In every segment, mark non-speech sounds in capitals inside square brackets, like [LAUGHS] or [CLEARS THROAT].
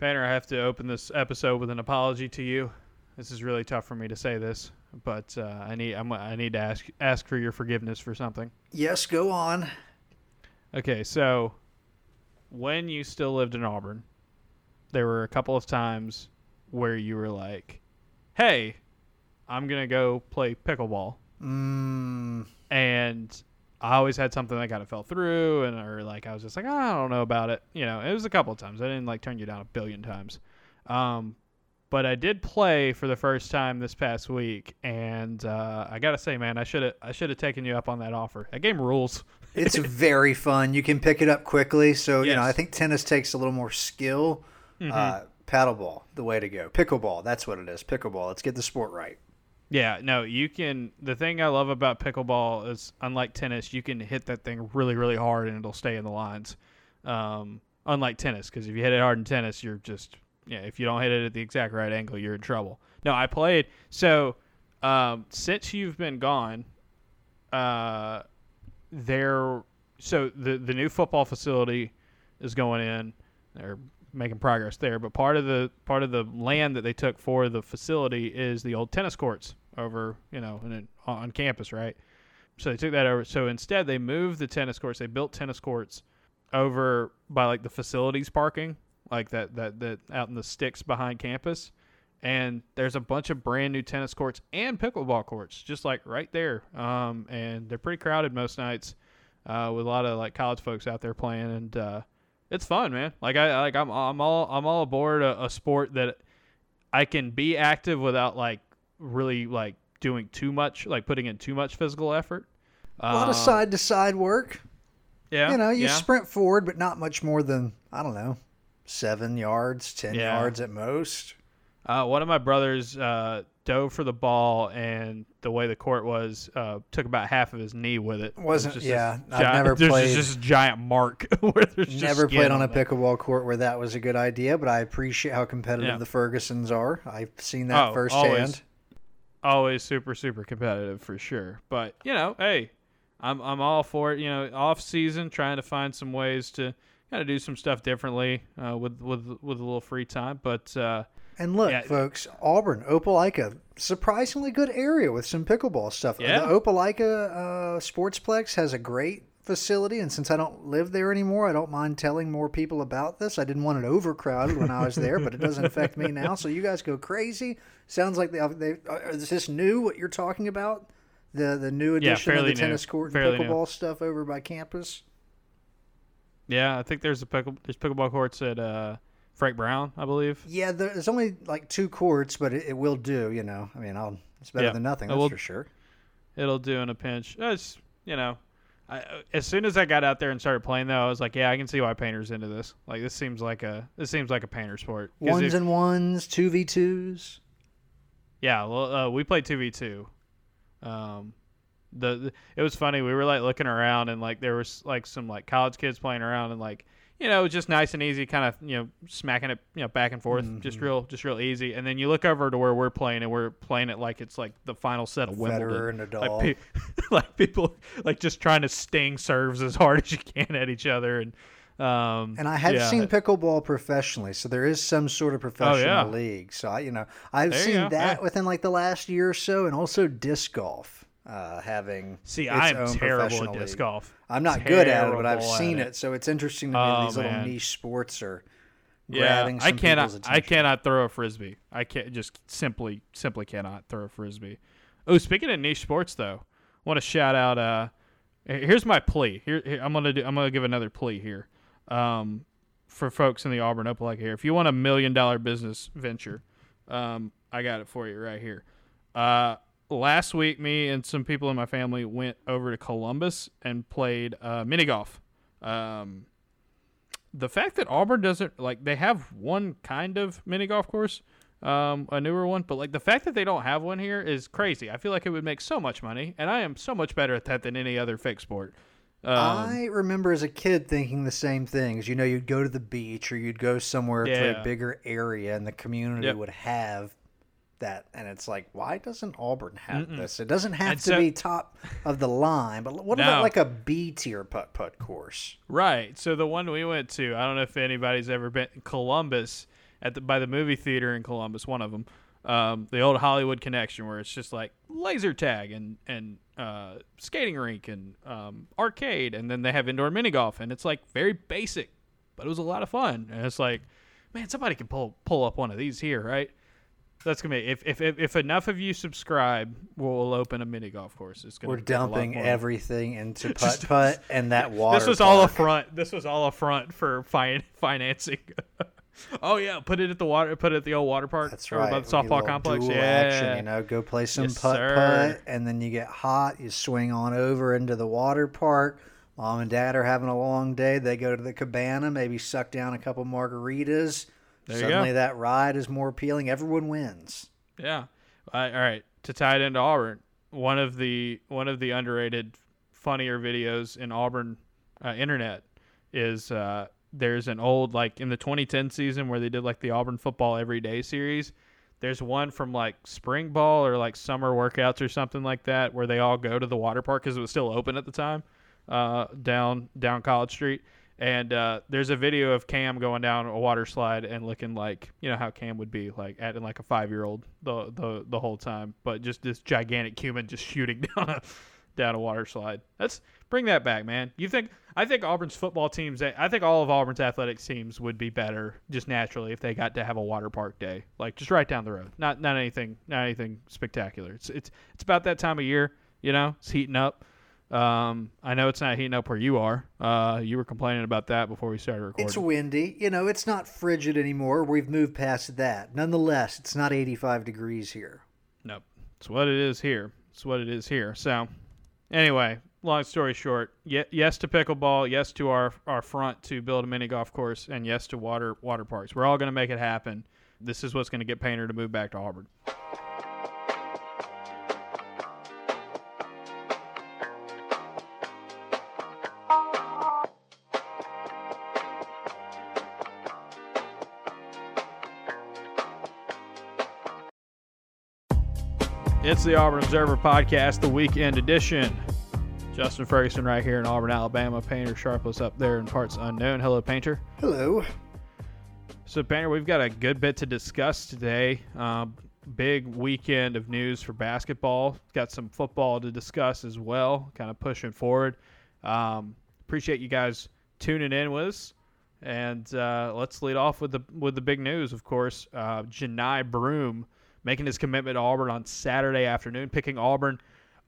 Painter, I have to open this episode with an apology to you. This is really tough for me to say this, but uh, I need I'm, I need to ask ask for your forgiveness for something. Yes, go on. Okay, so when you still lived in Auburn, there were a couple of times where you were like, "Hey, I'm gonna go play pickleball," Mm, and I always had something that kind of fell through, and or like I was just like, I don't know about it. You know, it was a couple of times. I didn't like turn you down a billion times. Um, but I did play for the first time this past week, and uh, I gotta say, man, I should have I should have taken you up on that offer. That game rules. it's [LAUGHS] very fun. You can pick it up quickly. So you know, I think tennis takes a little more skill. Uh, paddleball, the way to go. Pickleball, that's what it is. Pickleball. Let's get the sport right. Yeah, no, you can. The thing I love about pickleball is, unlike tennis, you can hit that thing really, really hard and it'll stay in the lines. Um, unlike tennis, because if you hit it hard in tennis, you're just yeah. If you don't hit it at the exact right angle, you're in trouble. No, I played. So um, since you've been gone, uh, there. So the the new football facility is going in. They're making progress there, but part of the part of the land that they took for the facility is the old tennis courts over, you know, in, on campus, right? So they took that over. So instead, they moved the tennis courts. They built tennis courts over by like the facilities parking, like that that that out in the sticks behind campus. And there's a bunch of brand new tennis courts and pickleball courts, just like right there. Um, and they're pretty crowded most nights, uh, with a lot of like college folks out there playing, and uh, it's fun, man. Like I like I'm I'm all I'm all aboard a, a sport that I can be active without like really like doing too much, like putting in too much physical effort. A lot of side to side work. yeah, you know, you yeah. sprint forward, but not much more than I don't know, seven yards, ten Yeah. yards at most. Uh, one of my brothers uh, dove for the ball, and the way the court was, uh, took about half of his knee with it. It was Wasn't- just yeah, this I've giant- [LAUGHS] never there's played- Just this giant mark [LAUGHS] where there's just Never played on a there. pickleball court where that was a good idea, but I appreciate how competitive Yeah. the Fergusons are. I've seen that Oh, firsthand. always. Always super super competitive for sure. But you know, hey, I'm I'm all for it. You know, off season, trying to find some ways to kind of do some stuff differently uh, with with with a little free time. But uh, And look, Yeah. folks, Auburn, Opelika, surprisingly good area with some pickleball stuff. Yeah. The Opelika uh, Sportsplex has a great facility, and since I don't live there anymore, I don't mind telling more people about this. I didn't want it overcrowded when I was there, but it doesn't affect me now. So you guys go crazy. Sounds like they, they uh, is this new? What you're talking about? The the new Yeah, edition of the new. tennis court and Fairly new. pickleball stuff over by campus. yeah, I think there's a pickle there's pickleball courts at uh, Frank Brown, I believe. Yeah, there's only like two courts, but it, it will do. You know, I mean, I'll, it's better Yeah. than nothing. That's well- for sure. It'll do in a pinch. It's you know. I, as soon as I got out there and started playing, though, I was like, "Yeah, I can see why painters into this. Like, this seems like a this seems like a painter sport. Ones if- and ones, two v twos. Yeah, well, uh, we played two v two. Um, the, the it was funny. We were like looking around, and like there was like some like college kids playing around, and like you know just nice and easy, kind of you know smacking it you know back and forth, Mm-hmm. just real just real easy. And then you look over to where we're playing, and we're playing it like it's like the final set of Wimbledon. Federer and Nadal. Like, pe- [LAUGHS] like people like just trying to sting serves as hard [LAUGHS] as you can at each other, and um, And I have yeah. seen pickleball professionally, so there is some sort of professional yeah. league. So I, you know, I've There seen that yeah. within like the last year or so, and also disc golf uh, having. See, I'm terrible at disc league. golf. I'm not good at it, but I've seen it. it. so it's interesting to me Oh, these little niche sports are Yeah, I cannot. I cannot throw a frisbee. I can't just simply, simply cannot throw a frisbee. Oh, speaking of niche sports, though, I want to shout out. Uh, here's my plea. Here, here I'm gonna do. I'm gonna give another plea here. Um, for folks in the Auburn Opelika here, if you want a million dollar business venture, um, I got it for you right here. Uh, last week, me and some people in my family went over to Columbus and played uh, mini golf. Um, the fact that Auburn doesn't like they have one kind of mini golf course, um, a newer one, but like the fact that they don't have one here is crazy. I feel like it would make so much money, and I am so much better at that than any other fake sport. Um, I remember as a kid thinking the same things. You know, you'd go to the beach or you'd go somewhere to a bigger area, and the community Yep. would have that. And it's like, why doesn't Auburn have Mm-mm. this? It doesn't have And to so- be top of the line, but what No. about like a B tier putt putt course? Right. So the one we went to, I don't know if anybody's ever been. Columbus at the by the movie theater in Columbus, one of them, um, the old Hollywood Connection, where it's just like laser tag and and uh, skating rink and um, arcade, and then they have indoor mini golf, and it's like very basic, but it was a lot of fun. And it's like, man, somebody can pull pull up one of these here, right? That's gonna be if if if, enough of you subscribe, we'll open a mini golf course. It's gonna We're take a lot dumping everything into [LAUGHS] putt putt and that [LAUGHS] water. This was all a front. This was all a front for fin- financing. [LAUGHS] oh yeah, put it at the water. Put it at the old water park. That's right. By the We get a softball complex. Yeah. action, you know, go play some Yes, putt putt, and then you get hot. You swing on over into the water park. Mom and dad are having a long day. They go to the cabana, maybe suck down a couple margaritas. There. Suddenly, that ride is more appealing. Everyone wins. Yeah. All right, all right. To tie it into Auburn, one of the one of the underrated, funnier videos in Auburn uh, internet is uh, there's an old like in the 2010 season where they did like the Auburn football everyday series. There's one from like spring ball or like summer workouts or something like that where they all go to the water park because it was still open at the time, uh, down down College Street. And uh, there's a video of Cam going down a water slide and looking like you know how Cam would be like acting like a five year old the, the the whole time, but just this gigantic human just shooting [LAUGHS] down a down a water slide. Let's bring that back, man. You think I think Auburn's football teams I think all of Auburn's athletics teams would be better just naturally if they got to have a water park day. Like just right down the road. Not not anything not anything spectacular. It's it's it's about that time of year, you know, it's heating up. Um, I know it's not heating up where you are. Uh, you were complaining about that before we started recording. It's windy. You know, it's not frigid anymore. We've moved past that. Nonetheless, it's not 85 degrees here. Nope. It's what it is here. It's what it is here. So, anyway, long story short, ye- yes to pickleball, yes to our our front to build a mini golf course, and yes to water water parks. We're all going to make it happen. This is what's going to get Painter to move back to Auburn. It's the Auburn Observer Podcast, the weekend edition. Justin Ferguson right here in Auburn, Alabama. Painter Sharpless up there in parts unknown. Hello, Painter. Hello. So, Painter, we've got a good bit to discuss today. Um, big weekend of news for basketball. Got some football to discuss as well, kind of pushing forward. Um, appreciate you guys tuning in with us. And uh, let's lead off with the with the big news, of course. Uh, Johni Broome making his commitment to Auburn on Saturday afternoon, picking Auburn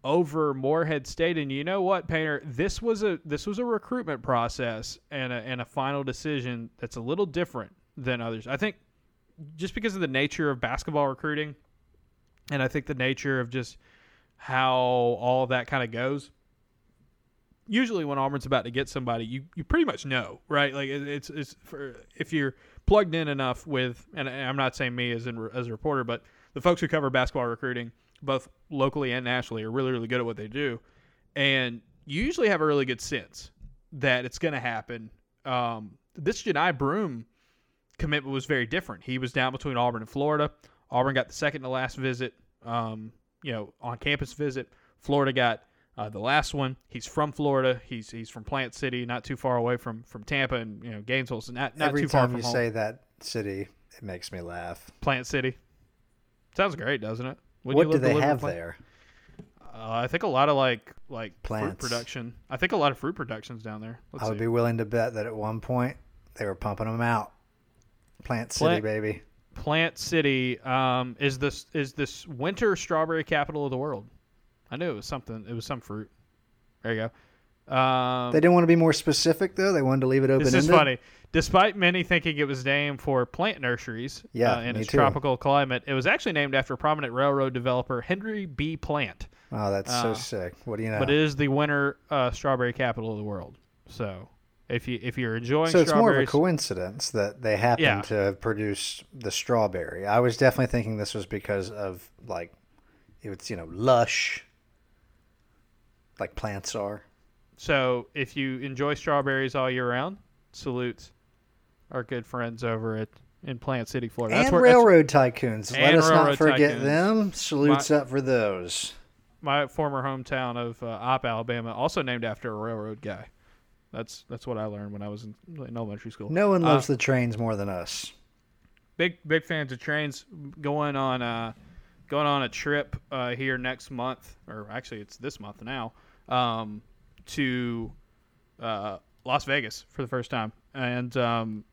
over Morehead State. And you know what, Painter? This was a this was a recruitment process and a, and a final decision that's a little different than others. I think just because of the nature of basketball recruiting, and I think the nature of just how all of that kind of goes. Usually, when Auburn's about to get somebody, you, you pretty much know, right? Like it, it's it's for if you're plugged in enough with, and I'm not saying me as in, as a reporter, but the folks who cover basketball recruiting, both locally and nationally, are really really good at what they do, and you usually have a really good sense that it's going to happen. Um, this Johni Broome commitment was very different. He was down between Auburn and Florida. Auburn got the second to last visit, um, you know, on campus visit. Florida got uh, the last one. He's from Florida. He's he's from Plant City, not too far away from from Tampa and you know Gainesville. So not not Every too far time from you home. say that city, it makes me laugh. Plant City. Sounds great, doesn't it? Wouldn't what do they have Plant- there? Uh, I think a lot of like like fruit production. I think a lot of fruit productions down there. Let's I would see. be willing to bet that at one point they were pumping them out. Plant City, Plant- baby. Plant City um, is this is this winter strawberry capital of the world. I knew it was something. It was some fruit. There you go. Um, They didn't want to be more specific, though. They wanted to leave it open this is funny. Despite many thinking it was named for plant nurseries Yeah, uh, in its too. tropical climate, it was actually named after prominent railroad developer Henry B. Plant. Oh, that's Uh, so sick. What do you know? But it is the winter uh, strawberry capital of the world. So if you if you're enjoying so it's more of a coincidence that they happen Yeah. to have produced the strawberry. I was definitely thinking this was because of like it's you know lush, like plants are. So if you enjoy strawberries all year round, salute our good friends over at in Plant City, Florida. and that's railroad tycoons. Let us not forget tycoons. them. Salutes up for those. my former hometown of uh, Opp, Alabama, also named after a railroad guy. That's that's what I learned when I was in, in elementary school. No one Uh, loves the trains more than us. big big fans of trains. Going on uh, going on a trip uh, here next month, or actually it's this month now, um, to uh, Las Vegas for the first time, and um,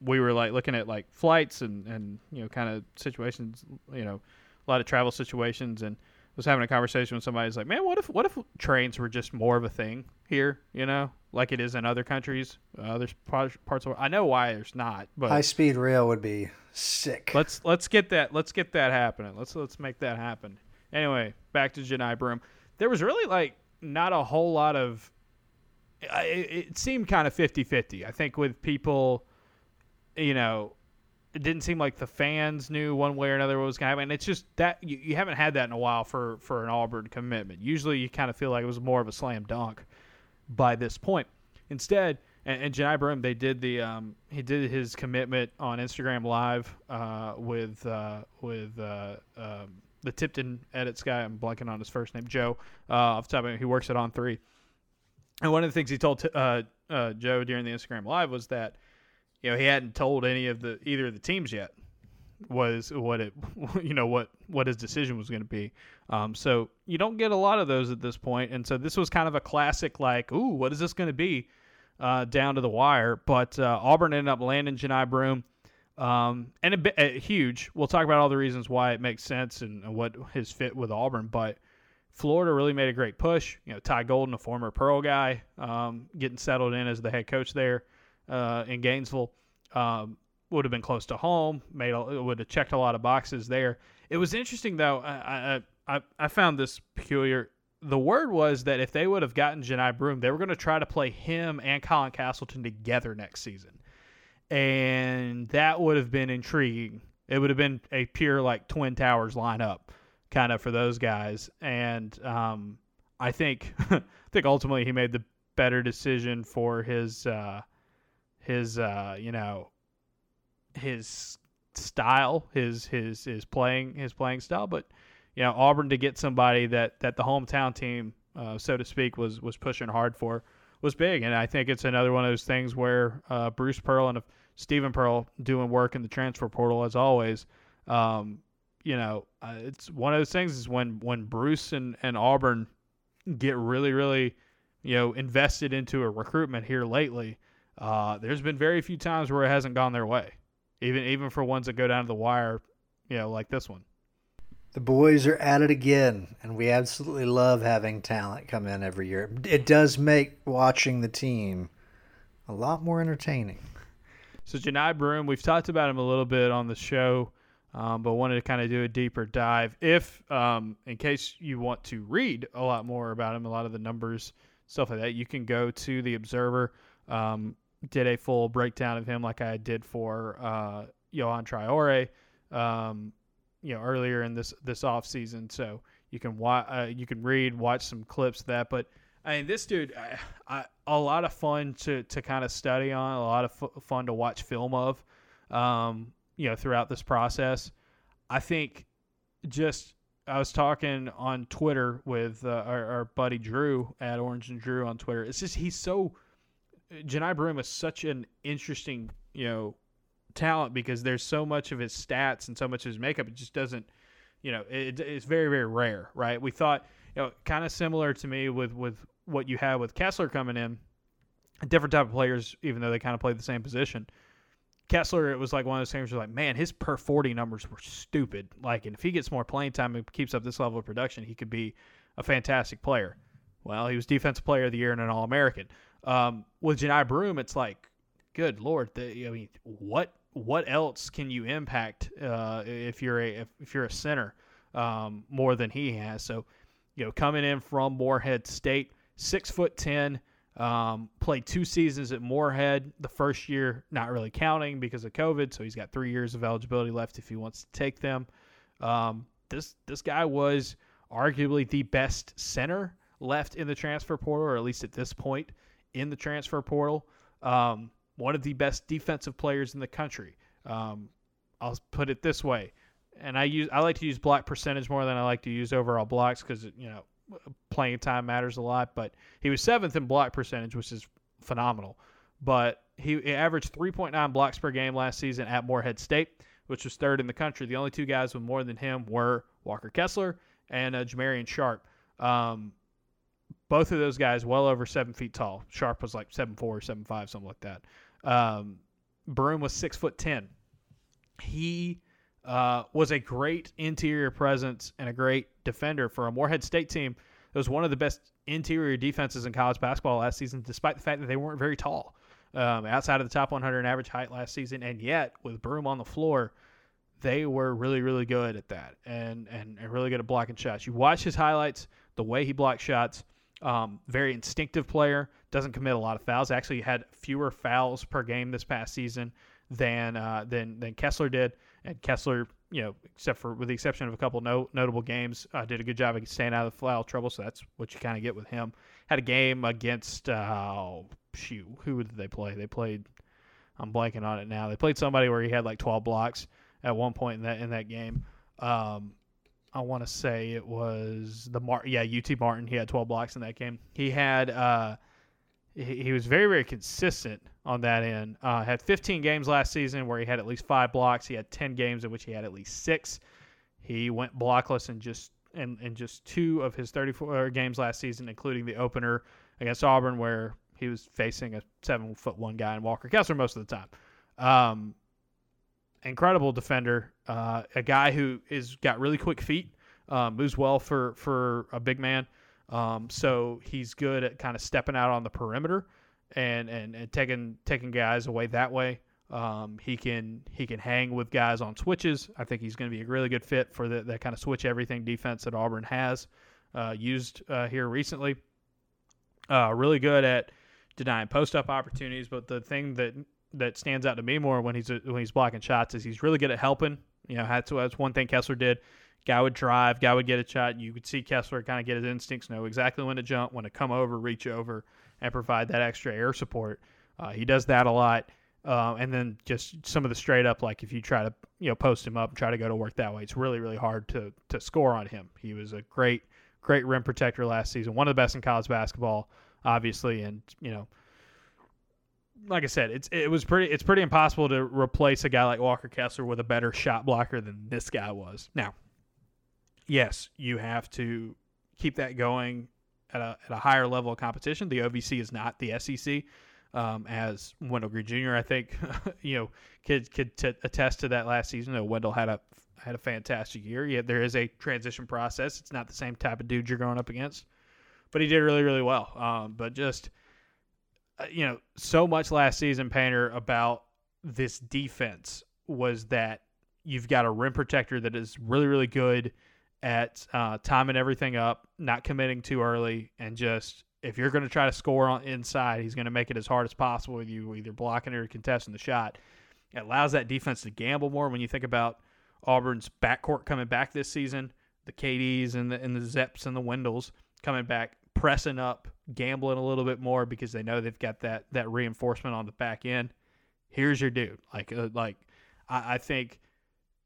we were like looking at like flights and and you know kind of situations, you know, a lot of travel situations, and was having a conversation with somebody. Who's like, man, what if what if trains were just more of a thing here? You know, like it is in other countries, uh, other parts of. I know why there's not, but high speed rail would be sick. Let's let's get that let's get that happening. Let's let's make that happen. Anyway, back to Johni Broome. There was really like not a whole lot of. It, it seemed kind of 50-50. I think with people, you know, it didn't seem like the fans knew one way or another what was going to happen. And it's just that you, you haven't had that in a while for for an Auburn commitment. Usually, you kind of feel like it was more of a slam dunk by this point. Instead, and, and Johni Broome, they did the um, he did his commitment on Instagram Live uh, with uh, with uh, um, the Tipton edits guy. I'm blanking on his first name, Joe. Uh, off the top of he works at On Three. And one of the things he told uh, uh, Joe during the Instagram Live was that you know he hadn't told any of the either of the teams yet was what it [LAUGHS] you know what what his decision was going to be. Um, so you don't get a lot of those at this point, and so this was kind of a classic like, ooh, what is this going to be? uh, down to the wire. But uh, Auburn ended up landing Johni Broome. Um, and a a huge. We'll talk about all the reasons why it makes sense and, and, what his fit with Auburn. But Florida really made a great push. You know, Ty Golden, a former Pearl guy, um, getting settled in as the head coach there uh, in Gainesville, um, would have been close to home. Made a, would have checked a lot of boxes there. It was interesting though. I I, I found this peculiar the word was that if they would have gotten Johni Broome, they were going to try to play him and Colin Castleton together next season. And that would have been intriguing. It would have been a pure like Twin Towers lineup kind of for those guys. And um, I think [LAUGHS] I think ultimately he made the better decision for his uh, his uh, you know his style, his his his playing his playing style, but you know Auburn to get somebody that that the hometown team, uh, so to speak, was was pushing hard for was big, and I think it's another one of those things where uh, Bruce Pearl and Stephen Pearl doing work in the transfer portal as always. Um, you know, uh, it's one of those things is when when Bruce and, and Auburn get really really you know invested into a recruitment here lately. Uh, there's been very few times where it hasn't gone their way, even even for ones that go down to the wire, you know, like this one. The boys are at it again, and we absolutely love having talent come in every year. It does make watching the team a lot more entertaining. So Johni Broome, we've talked about him a little bit on the show, um, but wanted to kind of do a deeper dive. If, um, in case you want to read a lot more about him, a lot of the numbers, stuff like that, you can go to the Observer. Um, did a full breakdown of him, like I did for uh, Johan Traore. Um, you know earlier in this this off season. So you can watch, uh, you can read, watch some clips of that. But I mean, this dude, I, I, a lot of fun to to kind of study on, a lot of f- fun to watch film of, um, you know, throughout this process. I think just I was talking on Twitter with uh, our, our, buddy Drew at Orange and Drew on Twitter. It's just he's so Johni Broome is such an interesting, you know, talent because there's so much of his stats and so much of his makeup. It just doesn't, you know, it, it's very very rare, right? We thought, you know, kind of similar to me with with what you had with Kessler coming in, different type of players, even though they kind of played the same position. Kessler, it was like one of those things where like, man, his per 40 numbers were stupid. Like, and if he gets more playing time and keeps up this level of production, he could be a fantastic player. Well, he was defensive player of the year and an All American. Um, with Johni Broome, it's like, good lord, the, I mean, what what else can you impact uh, if you're a if, if you're a center um, more than he has? So, you know, coming in from Morehead State, six foot ten, um, played two seasons at Morehead. The first year not really counting because of COVID, so he's got three years of eligibility left if he wants to take them. Um, this this guy was arguably the best center left in the transfer portal, or at least at this point in the transfer portal. Um, one of the best defensive players in the country. Um, I'll put it this way, and I use I like to use block percentage more than I like to use overall blocks because you know playing time matters a lot. But he was seventh in block percentage, which is phenomenal. But he, he averaged 3.9 blocks per game last season at Morehead State, which was third in the country. The only two guys with more than him were Walker Kessler and uh, Jamarion Sharp. Um, both of those guys well over seven feet tall. Sharp was like seven four, seven five, something like that. Um, Broome was six foot ten. He uh, was a great interior presence and a great defender for a Morehead State team. It was one of the best interior defenses in college basketball last season, despite the fact that they weren't very tall. Um, outside of the top 100 average height last season, and yet with Broome on the floor, they were really, really good at that, and and, and really good at blocking shots. You watch his highlights, the way he blocks shots um, very instinctive player. Doesn't commit a lot of fouls. Actually, had fewer fouls per game this past season than uh, than than Kessler did. And Kessler, you know, except for with the exception of a couple no, notable games, uh, did a good job of staying out of the foul trouble. So that's what you kind of get with him. Had a game against uh, shoot, who did they play? They played. I'm blanking on it now. They played somebody where he had like 12 blocks at one point in that in that game. Um, I want to say it was the Mar- yeah UT Martin. He had 12 blocks in that game. He had uh, he, he was very very consistent on that end. Uh, had 15 games last season where he had at least five blocks. He had 10 games in which he had at least six. He went blockless in just in, in just two of his 34 games last season, including the opener against Auburn, where he was facing a seven foot one guy in Walker Kessler most of the time. Um, incredible defender, uh, a guy who is got really quick feet, um, moves well for for a big man. Um, so he's good at kind of stepping out on the perimeter and, and, and taking taking guys away that way. Um, he can he can hang with guys on switches. I think he's going to be a really good fit for the, that kind of switch everything defense that Auburn has uh, used uh, here recently. Uh, really good at denying post up opportunities, but the thing that that stands out to me more when he's when he's blocking shots is he's really good at helping. You know, that's, that's one thing Kessler did. Guy would drive, guy would get a shot. You could see Kessler kind of get his instincts, know exactly when to jump, when to come over, reach over, and provide that extra air support. Uh, he does that a lot. Uh, and then just some of the straight up, like if you try to you know post him up and try to go to work that way, it's really really hard to to score on him. He was a great great rim protector last season, one of the best in college basketball, obviously, and you know like I said, it's it was pretty it's pretty impossible to replace a guy like Walker Kessler with a better shot blocker than this guy was. Now, yes, you have to keep that going at a at a higher level of competition. The OVC is not the SEC. Um, as Wendell Green Jr., I think [LAUGHS] you know could could t- attest to that last season. Though Wendell had a had a fantastic year. Yeah, there is a transition process. It's not the same type of dude you're going up against, but he did really really well. Um, but just you know, so much last season, Painter, about this defense was that you've got a rim protector that is really, really good at uh, timing everything up, not committing too early, and just if you're going to try to score on inside, he's going to make it as hard as possible with you, either blocking it or contesting the shot. It allows that defense to gamble more when you think about Auburn's backcourt coming back this season, the KDs and the and the Zeps and the Wendells coming back pressing up, gambling a little bit more because they know they've got that that reinforcement on the back end. Here's your dude. Like uh, like I, I, think,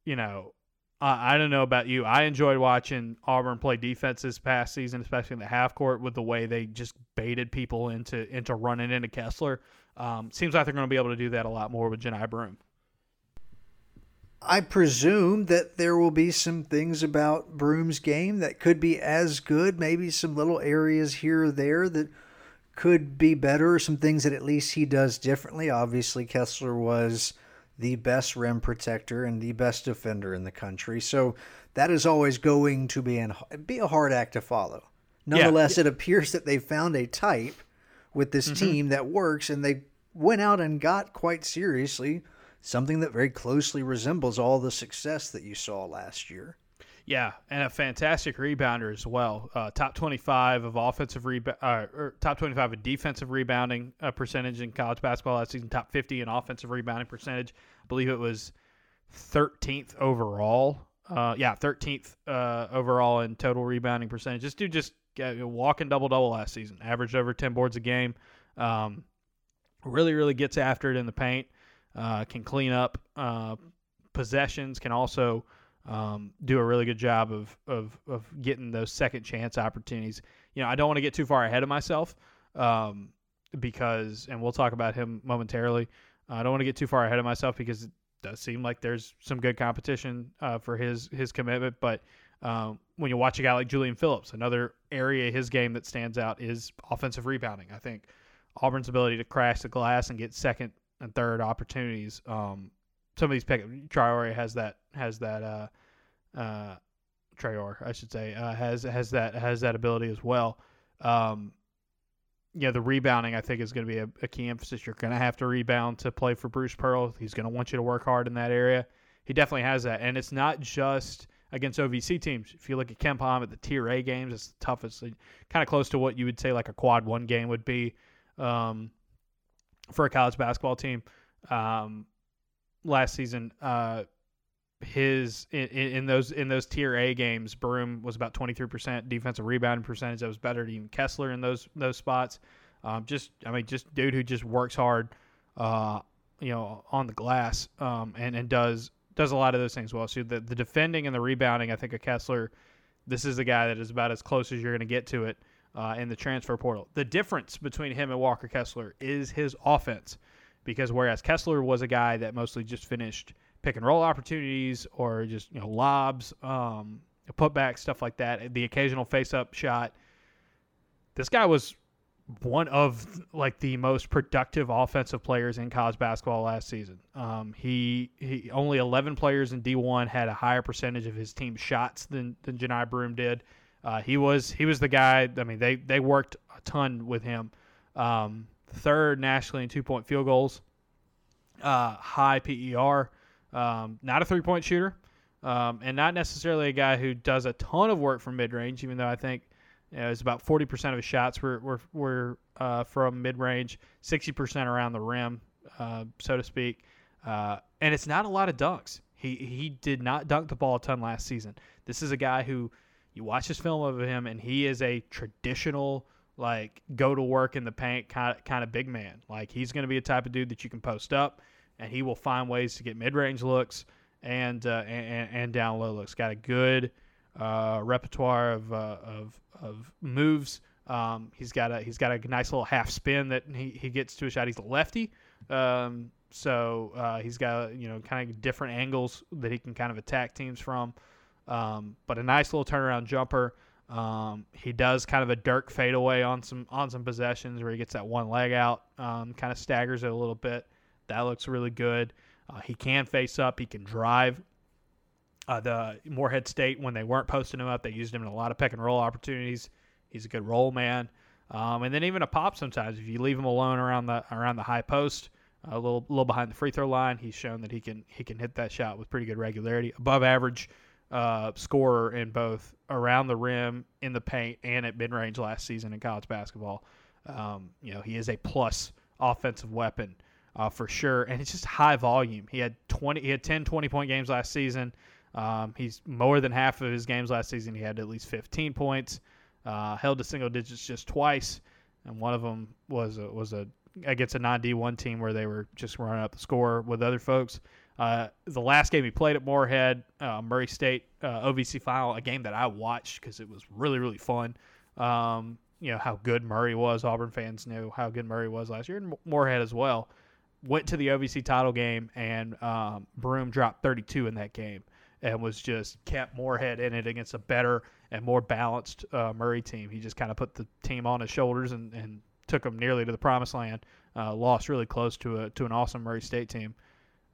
you know, I, I don't know about you. I enjoyed watching Auburn play defense this past season, especially in the half court with the way they just baited people into into running into Kessler. Um, seems like they're going to be able to do that a lot more with Johni Broome. I presume that there will be some things about Broome's game that could be as good, maybe some little areas here or there that could be better, some things that at least he does differently. Obviously, Kessler was the best rim protector and the best defender in the country. So that is always going to be, an, be a hard act to follow. Nonetheless, yeah. it appears that they found a type with this mm-hmm. team that works, and they went out and got quite seriously – something that very closely resembles all the success that you saw last year. Yeah, and a fantastic rebounder as well. Uh, top twenty-five of offensive rebound, uh, or top twenty-five of defensive rebounding uh, percentage in college basketball last season. Top fifty in offensive rebounding percentage. I believe it was thirteenth overall. Uh, yeah, thirteenth uh, overall in total rebounding percentage. This dude just walking double double last season. Averaged over ten boards a game. Um, really, really gets after it in the paint uh, can clean up uh, possessions, can also um, do a really good job of, of, of getting those second chance opportunities. You know, I don't want to get too far ahead of myself. Um, because, and we'll talk about him momentarily. I don't want to get too far ahead of myself because it does seem like there's some good competition uh, for his his commitment. But um, when you watch a guy like Julian Phillips, another area of his game that stands out is offensive rebounding. I think Auburn's ability to crash the glass and get second and third opportunities. Um, some of these pick Traore has that has that uh, uh, Traore I should say uh, has has that has that ability as well. Um, yeah, the rebounding I think is going to be a, a key emphasis. You're going to have to rebound to play for Bruce Pearl. He's going to want you to work hard in that area. He definitely has that, and it's not just against OVC teams. If you look at KenPom at the Tier A games, it's the toughest, kind of close to what you would say like a Quad One game would be um, for a college basketball team. Um, last season, uh, his in, in, those in those tier A games, Broome was about twenty three percent defensive rebounding percentage. That was better than even Kessler in those those spots. Um, just I mean, just dude who just works hard, uh, you know, on the glass, um, and and does does a lot of those things well. So the the defending and the rebounding, I think of Kessler. This is the guy that is about as close as you're going to get to it uh, in the transfer portal. The difference between him and Walker Kessler is his offense, because whereas Kessler was a guy that mostly just finished pick and roll opportunities or just you know lobs, um, putback stuff like that, the occasional face up shot. This guy was one of like the most productive offensive players in college basketball last season. Um, he he only 11 players in D1 had a higher percentage of his team shots than than Johni Broome did. Uh, he was he was the guy. I mean, they they worked a ton with him. Um, third nationally in two point field goals, uh, high PER. Um, not a three point shooter, um, and not necessarily a guy who does a ton of work from mid range. Even though I think you know, it's about forty percent of his shots were were, were uh, from mid range, sixty percent around the rim, uh, so to speak. Uh, and it's not a lot of dunks. He he did not dunk the ball a ton last season. This is a guy who you watch this film of him, and he is a traditional like go to work in the paint kind of, kind of big man. Like he's going to be a type of dude that you can post up and he will find ways to get mid range looks and, uh, and and down low looks. Got a good uh, repertoire of, uh, of of moves. Um, he's got a he's got a nice little half spin that he, he gets to a shot. He's a lefty, um, so uh, he's got you know kind of different angles that he can kind of attack teams from. Um, but a nice little turnaround jumper. Um, he does kind of a Dirk fadeaway on some on some possessions where he gets that one leg out, um, kind of staggers it a little bit. That looks really good. Uh, he can face up. He can drive. Uh, the Morehead State, when they weren't posting him up, they used him in a lot of pick and roll opportunities. He's a good roll man. Um, and then even a pop sometimes if you leave him alone around the around the high post, a little little behind the free throw line, he's shown that he can he can hit that shot with pretty good regularity. Above average uh, scorer in both around the rim, in the paint, and at mid range last season in college basketball. Um, you know, he is a plus offensive weapon uh, for sure. And it's just high volume. He had 20, he had 10 20 point games last season. Um, he's more than half of his games last season. He had at least 15 points, uh, held to single digits just twice. And one of them was a, was a against a non D1 team where they were just running up the score with other folks. Uh, the last game he played at Morehead, uh, Murray State uh, OVC final, a game that I watched because it was really really fun. Um, you know how good Murray was. Auburn fans knew how good Murray was last year, and Morehead as well went to the OVC title game, and um, Broome dropped 32 in that game and was just kept Morehead in it against a better and more balanced uh, Murray team. He just kind of put the team on his shoulders and, and took them nearly to the promised land. Uh, lost really close to a to an awesome Murray State team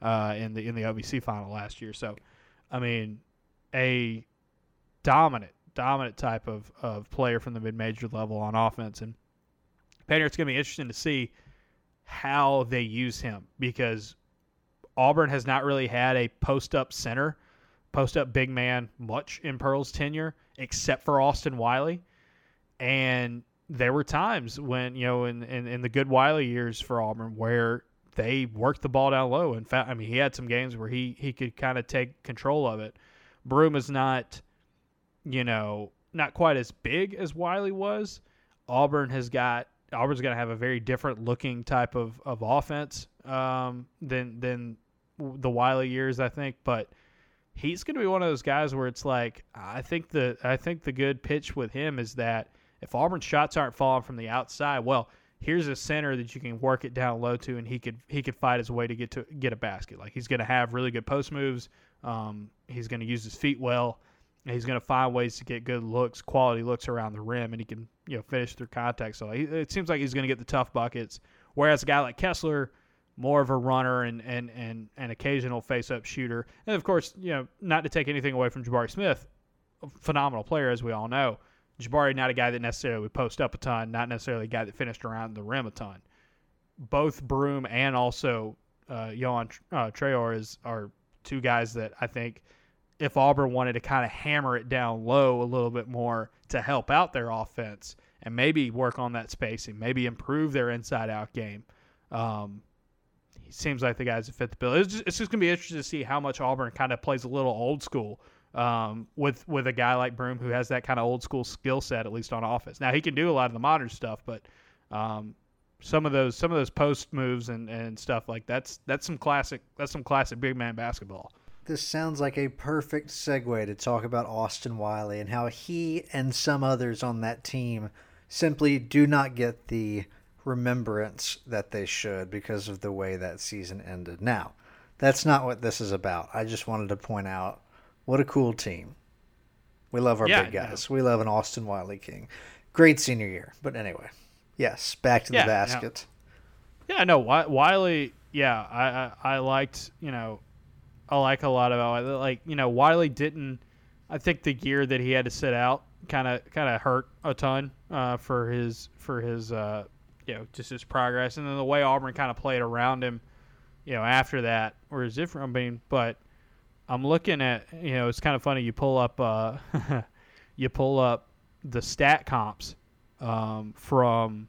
uh, in the in the OVC final last year. So, I mean, a dominant dominant type of, of player from the mid major level on offense, and Painter, it's going to be interesting to see how they use him because Auburn has not really had a post up center, post up big man much in Pearl's tenure, except for Austin Wiley. And there were times when, you know, in, in, in the good Wiley years for Auburn where they worked the ball down low. In fact, I mean, he had some games where he, he could kind of take control of it. Broome is not, you know, not quite as big as Wiley was. Auburn has got Auburn's going to have a very different looking type of, of offense um, than than the Wiley years, I think. But he's going to be one of those guys where it's like I think the I think the good pitch with him is that if Auburn's shots aren't falling from the outside, well, here's a center that you can work it down low to, and he could he could fight his way to get to get a basket. Like he's going to have really good post moves. Um, he's going to use his feet well. And he's going to find ways to get good looks, quality looks around the rim, and he can you know finish through contact. So he, it seems like he's going to get the tough buckets. Whereas a guy like Kessler, more of a runner and and and an occasional face up shooter, and of course you know not to take anything away from Jabari Smith, phenomenal player as we all know. Jabari not a guy that necessarily would post up a ton, not necessarily a guy that finished around the rim a ton. Both Broome and also uh, Johan uh, Traore is are two guys that I think if Auburn wanted to kind of hammer it down low a little bit more to help out their offense and maybe work on that spacing, maybe improve their inside out game. Um, he seems like the guys that fit the bill. It's just, it's just going to be interesting to see how much Auburn kind of plays a little old school um, with with a guy like Broome who has that kind of old school skill set at least on offense. Now he can do a lot of the modern stuff, but um, some of those some of those post moves and, and stuff like that's that's some classic that's some classic big man basketball. This sounds like a perfect segue to talk about Austin Wiley and how he and some others on that team simply do not get the remembrance that they should because of the way that season ended. Now, that's not what this is about. I just wanted to point out what a cool team. We love our Yeah, big guys. We love an Austin Wiley King. Great senior year. But anyway, yes, back to Yeah, the no. basket. Yeah, no, Wi- Wiley. Yeah, I, I I liked you know, I like a lot about Wiley. like you know Wiley didn't. I think the year that he had to sit out kind of kind of hurt a ton uh, for his for his uh, you know just his progress, and then the way Auburn kind of played around him, you know, after that was different. I mean, but I'm looking at you know it's kind of funny. You pull up uh, [LAUGHS] you pull up the stat comps um, from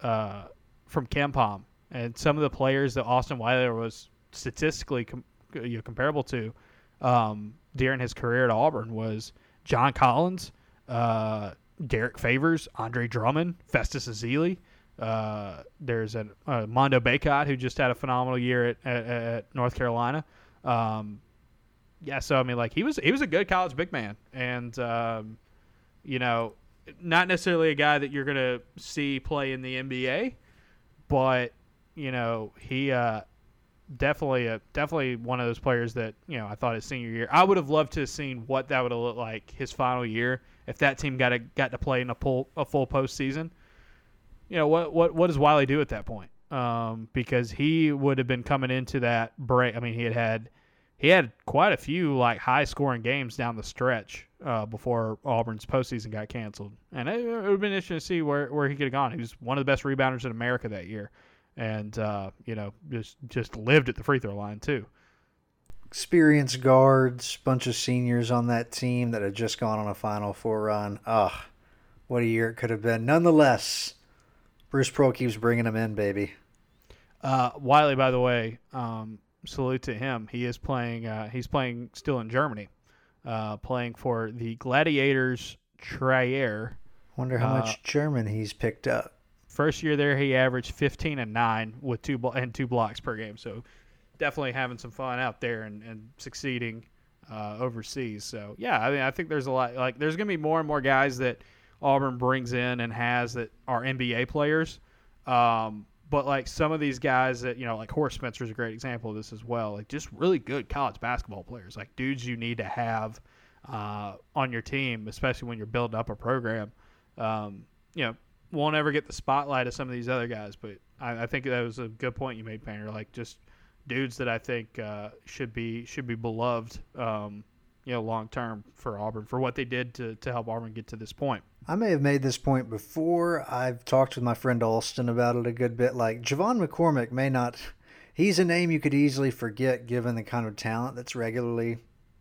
uh, from KenPom and some of the players that Austin Wiley was statistically com- you know, comparable to um, during his career at Auburn was John Collins, uh, Derrick Favors, Andre Drummond, Festus Ezeli. Uh, there's an uh, Mondo Bacot who just had a phenomenal year at, at, at North Carolina. Um, yeah, so I mean, like he was he was a good college big man, and um, you know, not necessarily a guy that you're gonna see play in the NBA, but you know, he uh, definitely a definitely one of those players that you know I thought his senior year. I would have loved to have seen what that would have looked like his final year if that team got a, got to play in a full a full postseason. You know what what what does Wiley do at that point? Um, because he would have been coming into that break. I mean, he had had he had quite a few like high scoring games down the stretch uh, before Auburn's postseason got canceled, and it, it would have been interesting to see where, where he could have gone. He was one of the best rebounders in America that year, and uh, you know just just lived at the free throw line too. experienced guards, bunch of seniors on that team that had just gone on a Final Four run. Ugh, what a year it could have been. Nonetheless, Bruce Pearl keeps bringing them in, baby. Uh, Wiley, by the way, um, salute to him. He is playing. Uh, he's playing still in Germany, uh, playing for the Gladiators Trier. Wonder how Uh, much German he's picked up. First year there, he averaged 15 and nine with two blo- and two blocks per game. So definitely having some fun out there and, and succeeding uh, overseas. So yeah, I mean, I think there's a lot. Like, there's going to be more and more guys that Auburn brings in and has that are NBA players. Um, but like some of these guys that you know, like Horace Spencer is a great example of this as well. Like just really good college basketball players, like dudes you need to have uh, on your team, especially when you're building up a program. Um, you know, won't ever get the spotlight of some of these other guys, but I, I think that was a good point you made, Painter. Like just dudes that I think uh, should be should be beloved, um, you know, long term for Auburn for what they did to to help Auburn get to this point. I may have made this point before. I've talked with my friend Alston about it a good bit. Like J'Von McCormick may not. He's a name you could easily forget given the kind of talent that's regularly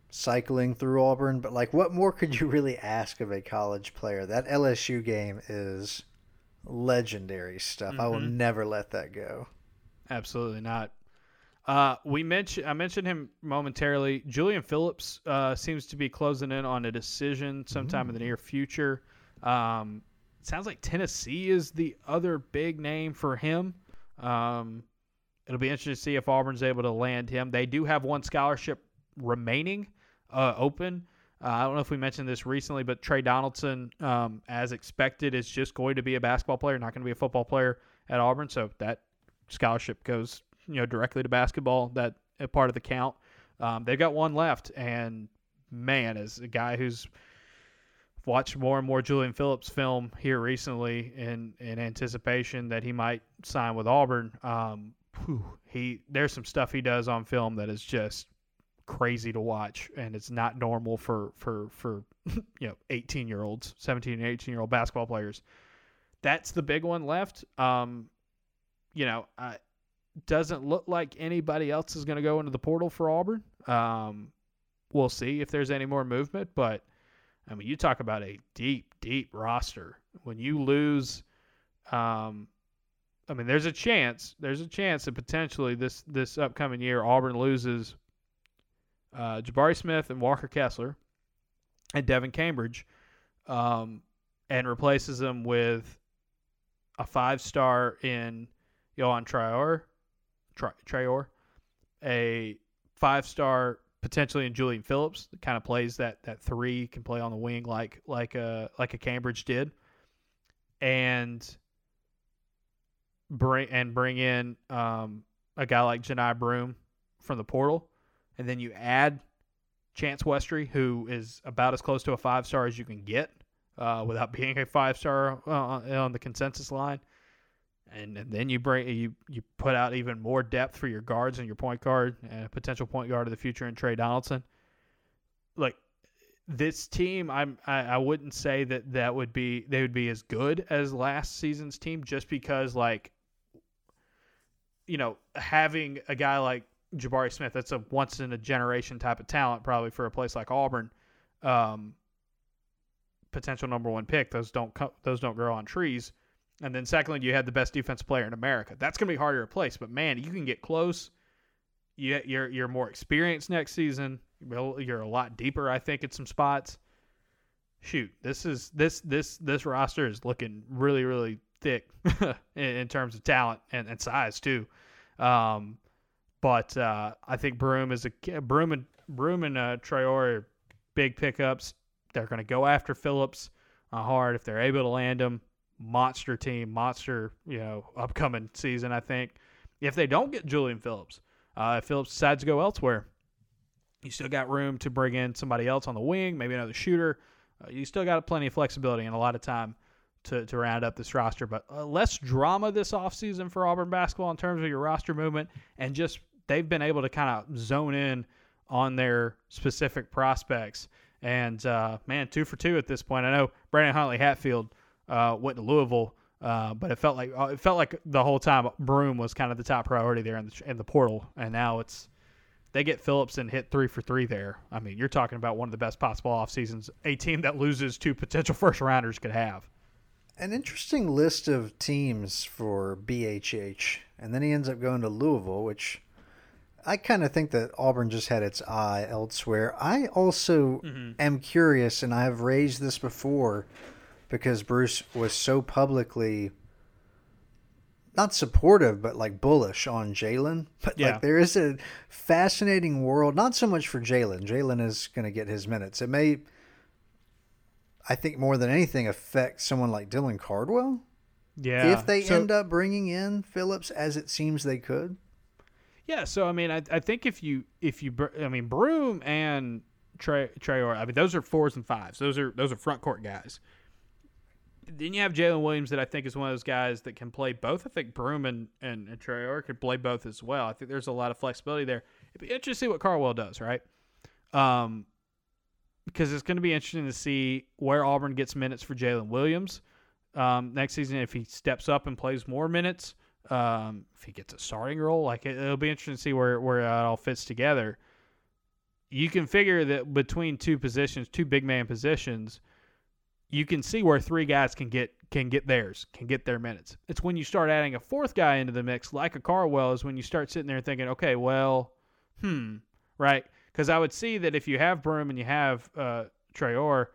cycling through Auburn. But like, what more could you really ask of a college player? That LSU game is legendary stuff. I will Mhm. never let that go. Absolutely not. Uh, we mentioned I mentioned him momentarily. Julian Phillips uh, seems to be closing in on a decision sometime in the near future. Um, sounds like Tennessee is the other big name for him. Um, it'll be interesting to see if Auburn's able to land him. They do have one scholarship remaining uh, open. Uh, I don't know if we mentioned this recently, but Tre Donaldson, um, as expected, is just going to be a basketball player, not going to be a football player at Auburn, so that scholarship goes you know directly to basketball. That a part of the count. Um, they've got one left, and man, as a guy who's watched more and more Julian Phillips film here recently in in anticipation that he might sign with Auburn. Um, whew, he there's some stuff he does on film that is just crazy to watch, and it's not normal for for for [LAUGHS] you know 18 year olds, 17 and 18 year old basketball players. That's the big one left. Um, you know, I, doesn't look like anybody else is going to go into the portal for Auburn. Um, we'll see if there's any more movement, but I mean, you talk about a deep, deep roster. When you lose, um, I mean, there's a chance. There's a chance that potentially this this upcoming year Auburn loses uh, Jabari Smith and Walker Kessler and Devin Cambridge, um, and replaces them with a five star in Yohan Traore, Traore, a five star potentially in Julian Phillips kind of plays that that three can play on the wing like like a like a Cambridge did, and bring and bring in um, a guy like Johni Broome from the portal, and then you add Chance Westry, who is about as close to a five star as you can get uh, without [LAUGHS] being a five star uh, on the consensus line and, and then you bring you you put out even more depth for your guards and your point guard and a potential point guard of the future in Tre Donaldson. Like this team, I'm I, I wouldn't say that that would be they would be as good as last season's team just because like you know having a guy like Jabari Smith that's a once in a generation type of talent probably for a place like Auburn. Um, potential number one pick. Those don't co- those don't grow on trees. And then secondly, you had the best defensive player in America. That's going to be harder to replace, but man, you can get close. You, you're you're more experienced next season. You're a lot deeper, I think, at some spots. Shoot, this is this this this roster is looking really really thick [LAUGHS] in, terms of talent and, and size too. Um, but uh, I think Broome is a Broome and Broome and uh, Traore big pickups. They're going to go after Phillips uh, hard if they're able to land him monster team, monster, you know, upcoming season, I think. If they don't get Julian Phillips, uh, if Phillips decides to go elsewhere, you still got room to bring in somebody else on the wing, maybe another shooter. Uh, you still got plenty of flexibility and a lot of time to, to round up this roster. But uh, less drama this offseason for Auburn basketball in terms of your roster movement. And just they've been able to kind of zone in on their specific prospects. And uh, man, two for two at this point. I know Brandon Huntley Hatfield uh, went to Louisville. Uh, but it felt like uh, it felt like the whole time Broome was kind of the top priority there in the in the portal, and now it's they get Phillips and hit three for three there. I mean, you're talking about one of the best possible off seasons a team that loses two potential [LAUGHS] first rounders could have. An interesting list of teams for BHH, and then he ends up going to Louisville, which I kind of think that Auburn just had its eye elsewhere. I also mm-hmm. am curious, and I have raised this before because Bruce was so publicly not supportive, but like bullish on Jalen. [LAUGHS] But yeah. like there is a fascinating world, not so much for Jalen. Jalen is going to get his minutes. It may, I think, more than anything, affect someone like Dylan Cardwell. Yeah. If they so, end up bringing in Phillips, as it seems they could. Yeah. So I mean, I, I think if you if you I mean Broome and Trey Traore, I mean those are fours and fives. Those are those are front court guys then you have Jalen Williams that I think is one of those guys that can play both. I think Broome and, and, and Traore could play both as well. I think there's a lot of flexibility there. It'd be interesting to see what Cardwell does, right? Um, because it's going to be interesting to see where Auburn gets minutes for Jalen Williams um, next season. If he steps up and plays more minutes, um, if he gets a starting role, like it, will be interesting to see where where it all fits together. You can figure that between two positions, two big man positions – you can see where three guys can get can get theirs, can get their minutes. It's when you start adding a fourth guy into the mix, like a Cardwell, is when you start sitting there thinking, okay, well, hmm, right? Because I would see that if you have Broome and you have uh, Traore,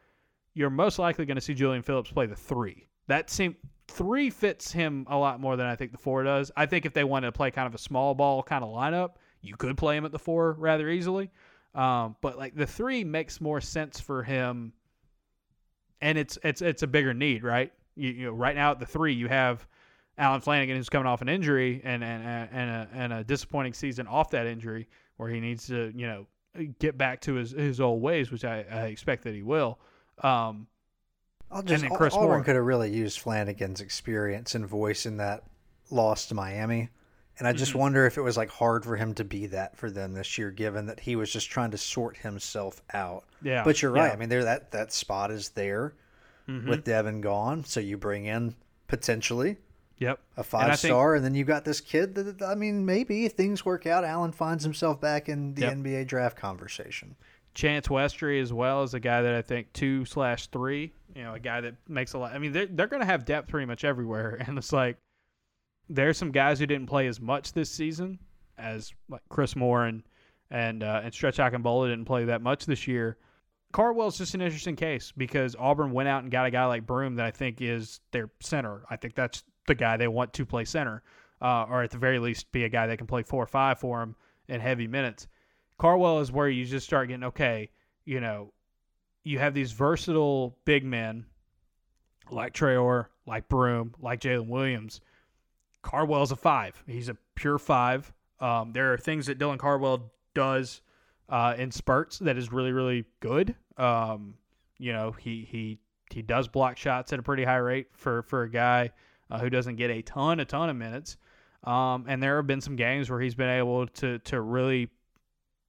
you're most likely going to see Julian Phillips play the three. That seem three fits him a lot more than I think the four does. I think if they wanted to play kind of a small ball kind of lineup, you could play him at the four rather easily. Um, but like the three makes more sense for him and it's it's it's a bigger need, right? You, you know, right now at the three, you have Allen Flanigan who's coming off an injury and and and a, and a disappointing season off that injury, where he needs to you know get back to his, his old ways, which I, I expect that he will. Um, I'll just, and then Chris Auburn Moore. could have really used Flanigan's experience and voice in that loss to Miami. And I just Mhm. wonder if it was like hard for him to be that for them this year, given that he was just trying to sort himself out. yeah, But you're right. yeah. I mean, there that that spot is there Mhm. with Devin gone, so you bring in potentially yep. A five think- star, and then you got this kid. That I mean, maybe if things work out, Allen finds himself back in the Yep. NBA draft conversation. Chance Westry as well as a guy that I think two slash three. You know, a guy that makes a lot. I mean, they're they're going to have depth pretty much everywhere, [LAUGHS] and it's like there's some guys who didn't play as much this season as like Chris Moore and and uh, and Stretch Akingbola didn't play that much this year. Cardwell's just an interesting case because Auburn went out and got a guy like Broome that I think is their center. I think that's the guy they want to play center, uh, or at the very least be a guy that can play four or five for them in heavy minutes. Cardwell is where you just start getting okay. You know, you have these versatile big men like Traore, like Broome, like Jalen Williams. Cardwell's a five. He's a pure five. Um, there are things that Dylan Cardwell does uh, in spurts that is really, really good. Um, you know, he he he does block shots at a pretty high rate for for a guy uh, who doesn't get a ton, a ton of minutes. Um, and there have been some games where he's been able to to really,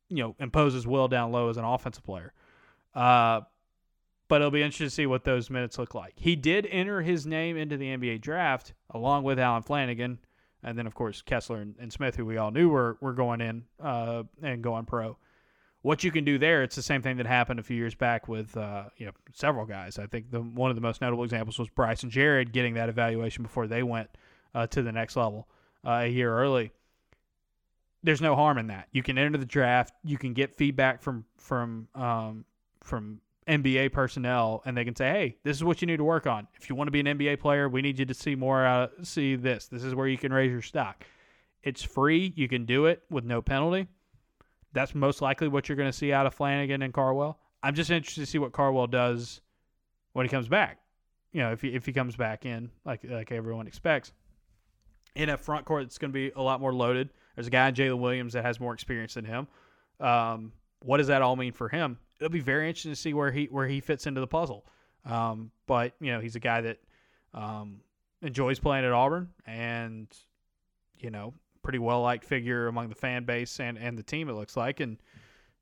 you know, impose his will down low as an offensive player. Uh, but it'll be interesting to see what those minutes look like. He did enter his name into the NBA draft along with Allen Flanigan, and then of course Kessler and, and Smith, who we all knew were were going in uh, and going pro. What you can do there, it's the same thing that happened a few years back with uh, you know several guys. I think the one of the most notable examples was Bryce and Jared getting that evaluation before they went uh, to the next level uh, a year early. There's no harm in that. You can enter the draft. You can get feedback from from um, from NBA personnel, and they can say, "Hey, this is what you need to work on. If you want to be an NBA player, we need you to see more. Uh, see this. This is where you can raise your stock. It's free. You can do it with no penalty. That's most likely what you're going to see out of Flanigan and Cardwell. I'm just interested to see what Cardwell does when he comes back. You know, if he if he comes back in like like everyone expects, in a front court that's going to be a lot more loaded. There's a guy Jalen Williams that has more experience than him. Um, what does that all mean for him? It'll be very interesting to see where he where he fits into the puzzle. Um, but you know, he's a guy that um, enjoys playing at Auburn, and you know, pretty well liked figure among the fan base and, and the team. It looks like, and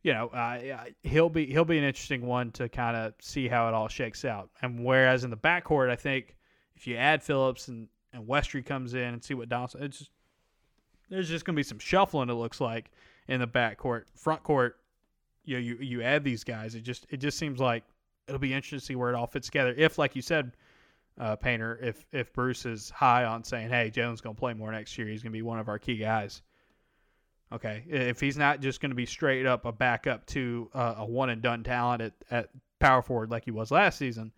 you know, uh, he'll be he'll be an interesting one to kind of see how it all shakes out. And whereas in the backcourt, I think if you add Phillips and and Westry comes in and see what Donaldson, it's just, there's just going to be some shuffling. It looks like in the backcourt, front court. You know, you you add these guys. It just it just seems like it'll be interesting to see where it all fits together. If, like you said, uh, Painter, if if Bruce is high on saying, "Hey, Jones going to play more next year. He's going to be one of our key guys." Okay, if he's not just going to be straight up a backup to uh, a one and done talent at, at power forward like he was last season,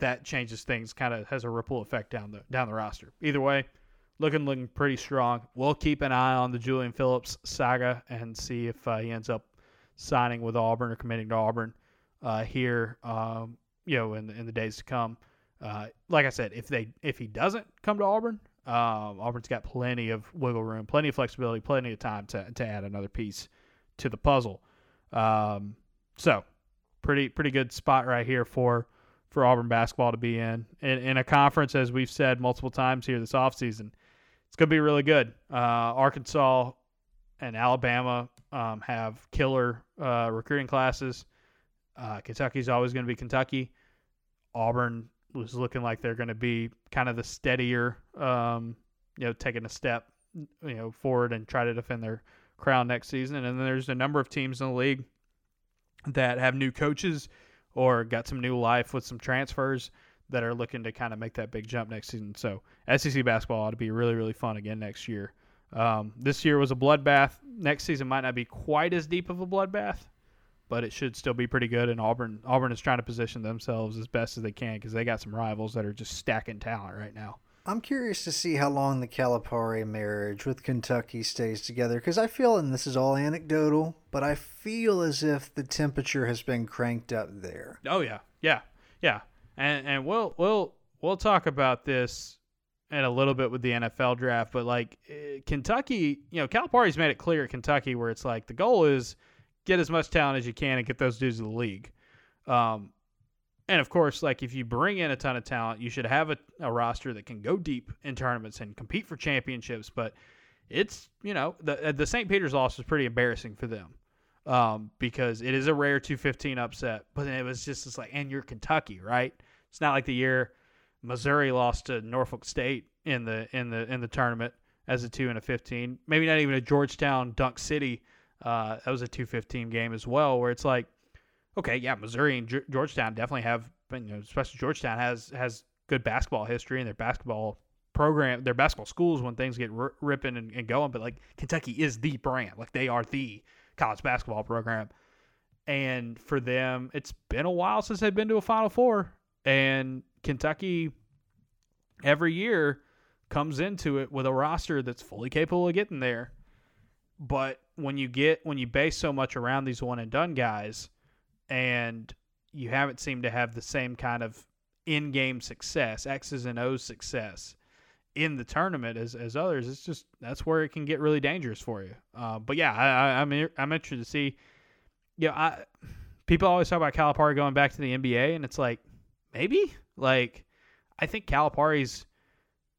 that changes things. Kind of has a ripple effect down the down the roster. Either way, looking looking pretty strong. We'll keep an eye on the Julian Phillips saga and see if uh, he ends up signing with Auburn or committing to Auburn uh, here. Um, you know, in in the days to come. Uh, like I said, if they if he doesn't come to Auburn, um, Auburn's got plenty of wiggle room, plenty of flexibility, plenty of time to to add another piece to the puzzle. Um, so, pretty pretty good spot right here for for Auburn basketball to be in. in in a conference as we've said multiple times here this offseason. It's going to be really good. Uh, Arkansas and Alabama um, have killer uh, recruiting classes. Uh, Kentucky's always going to be Kentucky. Auburn was looking like they're going to be kind of the steadier, um, you know, taking a step, you know, forward and try to defend their crown next season. And then there's a number of teams in the league that have new coaches or got some new life with some transfers that are looking to kind of make that big jump next season. So SEC basketball ought to be really, really fun again next year. Um, this year was a bloodbath. Next season might not be quite as deep of a bloodbath, but it should still be pretty good. And Auburn, Auburn is trying to position themselves as best as they can because they got some rivals that are just stacking talent right now. I'm curious to see how long the Calipari marriage with Kentucky stays together because I feel, and this is all anecdotal, but I feel as if the temperature has been cranked up there. Oh yeah, yeah, yeah, and and we'll we'll we'll talk about this and a little bit with the NFL draft, but like uh, Kentucky, you know, Calipari's made it clear at Kentucky where it's like the goal is get as much talent as you can and get those dudes to the league. Um, and of course, like if you bring in a ton of talent, you should have a, a roster that can go deep in tournaments and compete for championships. But it's you know the the St. Peter's loss was pretty embarrassing for them um, because it is a rare 215 upset. But it was just it's like, and you're Kentucky, right? It's not like the year Missouri lost to Norfolk State in the in the in the tournament as a two and a 15. Maybe not even a Georgetown Dunk City. Uh, that was a 215 game as well, where it's like okay, yeah, Missouri and G- Georgetown definitely have, you know, especially Georgetown has has good basketball history and their basketball program, their basketball schools when things get r- ripping and, and going. But like Kentucky is the brand, like they are the college basketball program. And for them, it's been a while since they've been to a Final Four, and Kentucky every year comes into it with a roster that's fully capable of getting there. But when you get when you base so much around these one and done guys, and you haven't seemed to have the same kind of in-game success, X's and O's success in the tournament as, as others. It's just that's where it can get really dangerous for you. Uh, but yeah, I, I'm I'm interested to see. You know, I people always talk about Calipari going back to the NBA, and it's like maybe like I think Calipari's.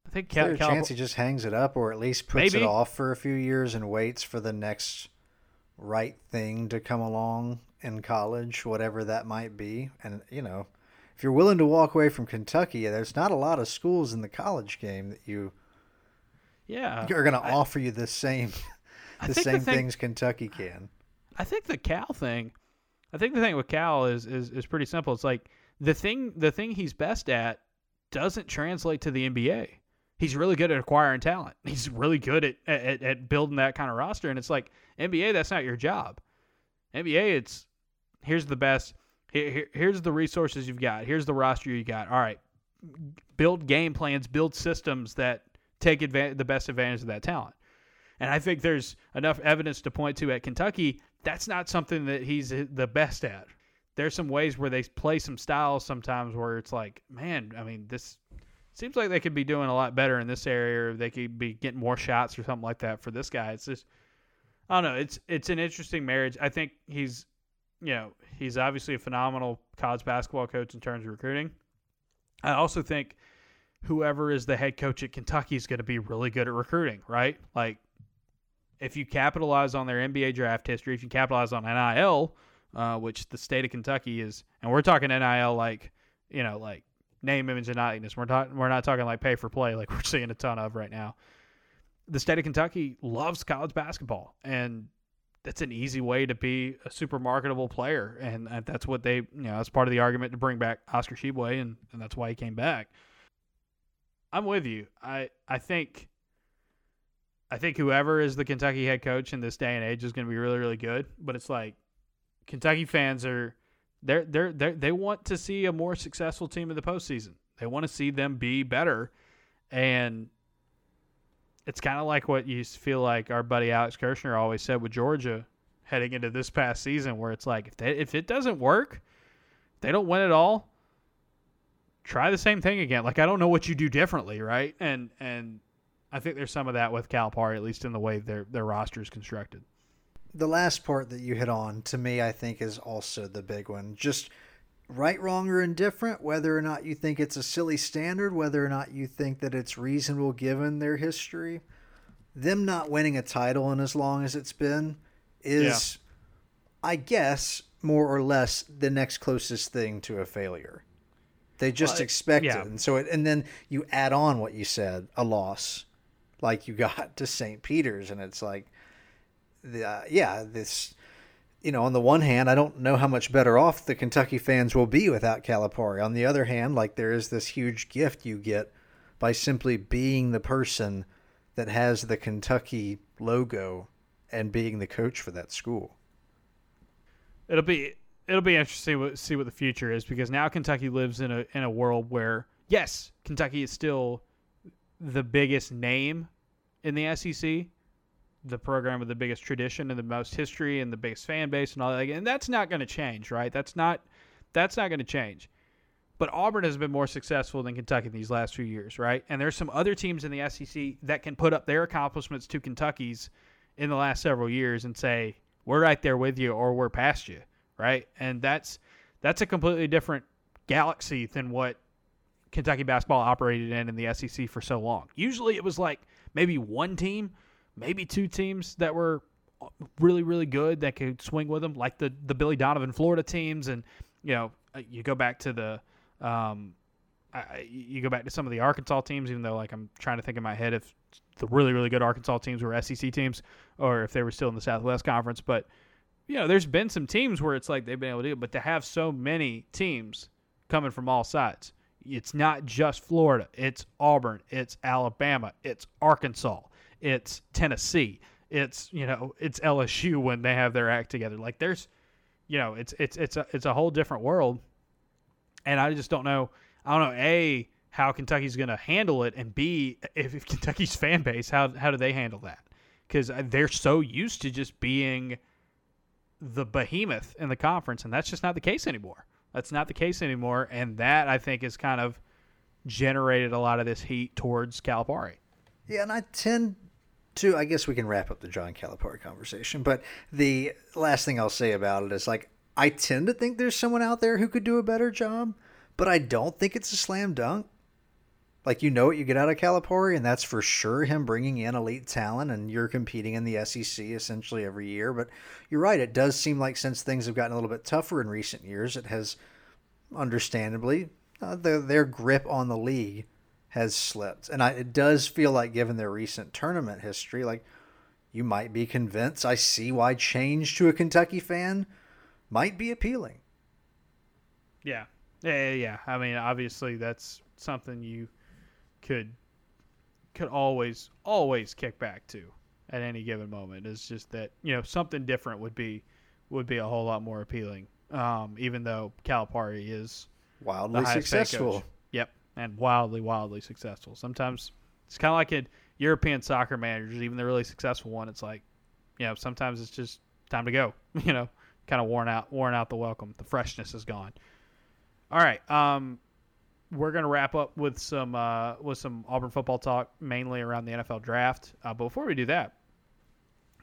I think Cal- Calip- chance he just hangs it up, or at least puts maybe. it off for a few years and waits for the next right thing to come along in college, whatever that might be. And, you know, if you're willing to walk away from Kentucky, there's not a lot of schools in the college game that you yeah are going to offer you the same the same the thing, things Kentucky can. I think the Cal thing, I think the thing with Cal is, is is pretty simple. It's like the thing the thing he's best at doesn't translate to the NBA. He's really good at acquiring talent. [LAUGHS] He's really good at, at, at building that kind of roster. And it's like NBA, that's not your job. NBA, it's here's the best. Here, here, here's the resources you've got. Here's the roster you got. All right, build game plans, build systems that take advantage, the best advantage of that talent. And I think there's enough evidence to point to at Kentucky. That's not something that he's uh, the best at. There's some ways where they play some styles sometimes where it's like, man, I mean, this seems like they could be doing a lot better in this area. Or they could be getting more shots or something like that for this guy. It's just, I don't know. It's it's an interesting marriage. I think he's you know, he's obviously a phenomenal college basketball coach in terms of recruiting. I also think whoever is the head coach at Kentucky is going to be really good at recruiting, right? Like, if you capitalize on their NBA draft history, if you capitalize on NIL, uh, which the state of Kentucky is, and we're talking NIL like, you know, like name, image, and likeness. We're talking, we're not talking like pay for play, like [LAUGHS] we're seeing a ton of right now. The state of Kentucky loves college basketball, and that's an easy way to be a super marketable player, and that's what they, you know, that's part of the argument to bring back Oscar Tshiebwe, and, and that's why he came back. I'm with you. I I think I think whoever is the Kentucky head coach in this day and age is going to be really really good. But it's like Kentucky fans are they're they're they they want to see a more successful team in the postseason. They want to see them be better, and it's kind of like what you feel like our buddy Alex Kirshner always said with Georgia heading into this past season, where it's like if they, if it doesn't work, they don't win it all. Try the same thing again. Like I don't know what you do differently, right? And and I think there's some of that with Calipari, at least in the way their their roster is constructed. The last part that you hit on, to me, I think is also the big one. Just right, wrong, or indifferent, whether or not you think it's a silly standard, whether or not you think that it's reasonable given their history, them not winning a title in as long as it's been is, yeah. I guess, more or less the next closest thing to a failure. They just well, expect yeah. it, and so it, and then you add on what you said, a loss, like you got [LAUGHS] to St. Peter's, and it's like, the, uh, yeah, this you know, on the one hand, I don't know how much better off the Kentucky fans will be without Calipari. On the other hand, like there is this huge gift you get by simply being the person that has the Kentucky logo and being the coach for that school. It'll be it'll be interesting to see what the future is because now Kentucky lives in a in a world where yes, Kentucky is still the biggest name in the SEC, the program with the biggest tradition and the most history and the biggest fan base and all that. And that's not going to change, right? That's not that's not going to change. But Auburn has been more successful than Kentucky these last few years, right? And there's some other teams in the SEC that can put up their accomplishments to Kentucky's in the last several years and say, we're right there with you or we're past you, right? And that's that's a completely different galaxy than what Kentucky basketball operated in in the SEC for so long. Usually it was like maybe one team, maybe two teams that were really really good that could swing with them, like the the Billy Donovan Florida teams, and you know uh, you go back to the um, I, you go back to some of the Arkansas teams, even though like I'm trying to think in my head if the really really good Arkansas teams were SEC teams or if they were still in the Southwest Conference, but you know there's been some teams where it's like they've been able to do it, but to have so many teams coming from all sides it's not just Florida. It's Auburn. It's Alabama. It's Arkansas. It's Tennessee. It's you know it's LSU when they have their act together. Like there's, you know, it's it's it's a it's a whole different world, and I just don't know. I don't know a how Kentucky's going to handle it, and b if, if Kentucky's fan base how how do they handle that? Because they're so used to just being the behemoth in the conference, and that's just not the case anymore. That's not the case anymore, and that I think has kind of generated a lot of this heat towards Calipari. Yeah, and I tend to. I guess we can wrap up the John Calipari conversation, but the last thing I'll say about it is like I tend to think there's someone out there who could do a better job, but I don't think it's a slam dunk. Like you know what you get out of Calipari, and that's for sure him bringing in elite talent, and you're competing in the SEC essentially every year. But you're right; it does seem like since things have gotten a little bit tougher in recent years, it has, understandably, uh, the, their grip on the league has slipped, and I, it does feel like, given their recent tournament history, like you might be convinced. I see why change to a Kentucky fan might be appealing. Yeah, yeah, yeah. I mean, obviously, that's something you could could always always kick back to at any given moment. It's just that you know something different would be would be a whole lot more appealing. Um, even though Calipari is wildly successful. And wildly wildly successful. Sometimes it's kind of like a European soccer managers, even the really successful one. It's like you know sometimes it's just time to go. [LAUGHS] You know, kind of worn out worn out the welcome. The freshness is gone. All right. Um, we're to wrap up with some uh, with some Auburn football talk, mainly around the NFL draft. Uh, but before we do that,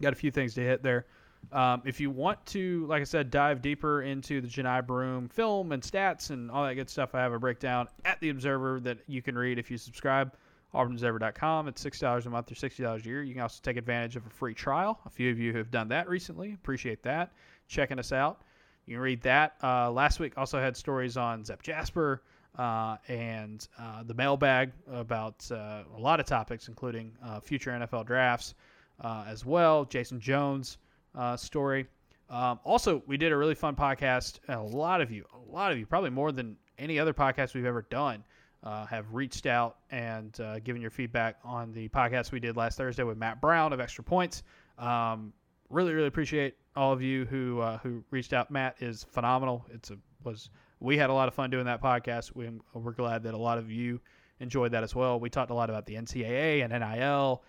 got a few things to hit there. Um, if you want to, like I said, dive deeper into the Johni Broome film and stats and all that good stuff, I have a breakdown at the Observer that you can read if you subscribe. AuburnObserver.com. It's six dollars a month or sixty dollars a year. You can also take advantage of a free trial. A few of you have done that recently. Appreciate that. Checking us out. You can read that. Uh, last week also had stories on Zep Jasper uh, and uh, the mailbag about uh, a lot of topics, including uh, future NFL drafts uh, as well. Jason Jones story. Um, also, we did a really fun podcast. A lot of you, a lot of you, probably more than any other podcast we've ever done, have reached out and given your feedback on the podcast we did last Thursday with Matt Brown of Extra Points. Um, really, really appreciate all of you who who reached out. Matt is phenomenal. It's a was we had a lot of fun doing that podcast. We, we're glad that a lot of you enjoyed that as well. We talked a lot about the NCAA and NIL,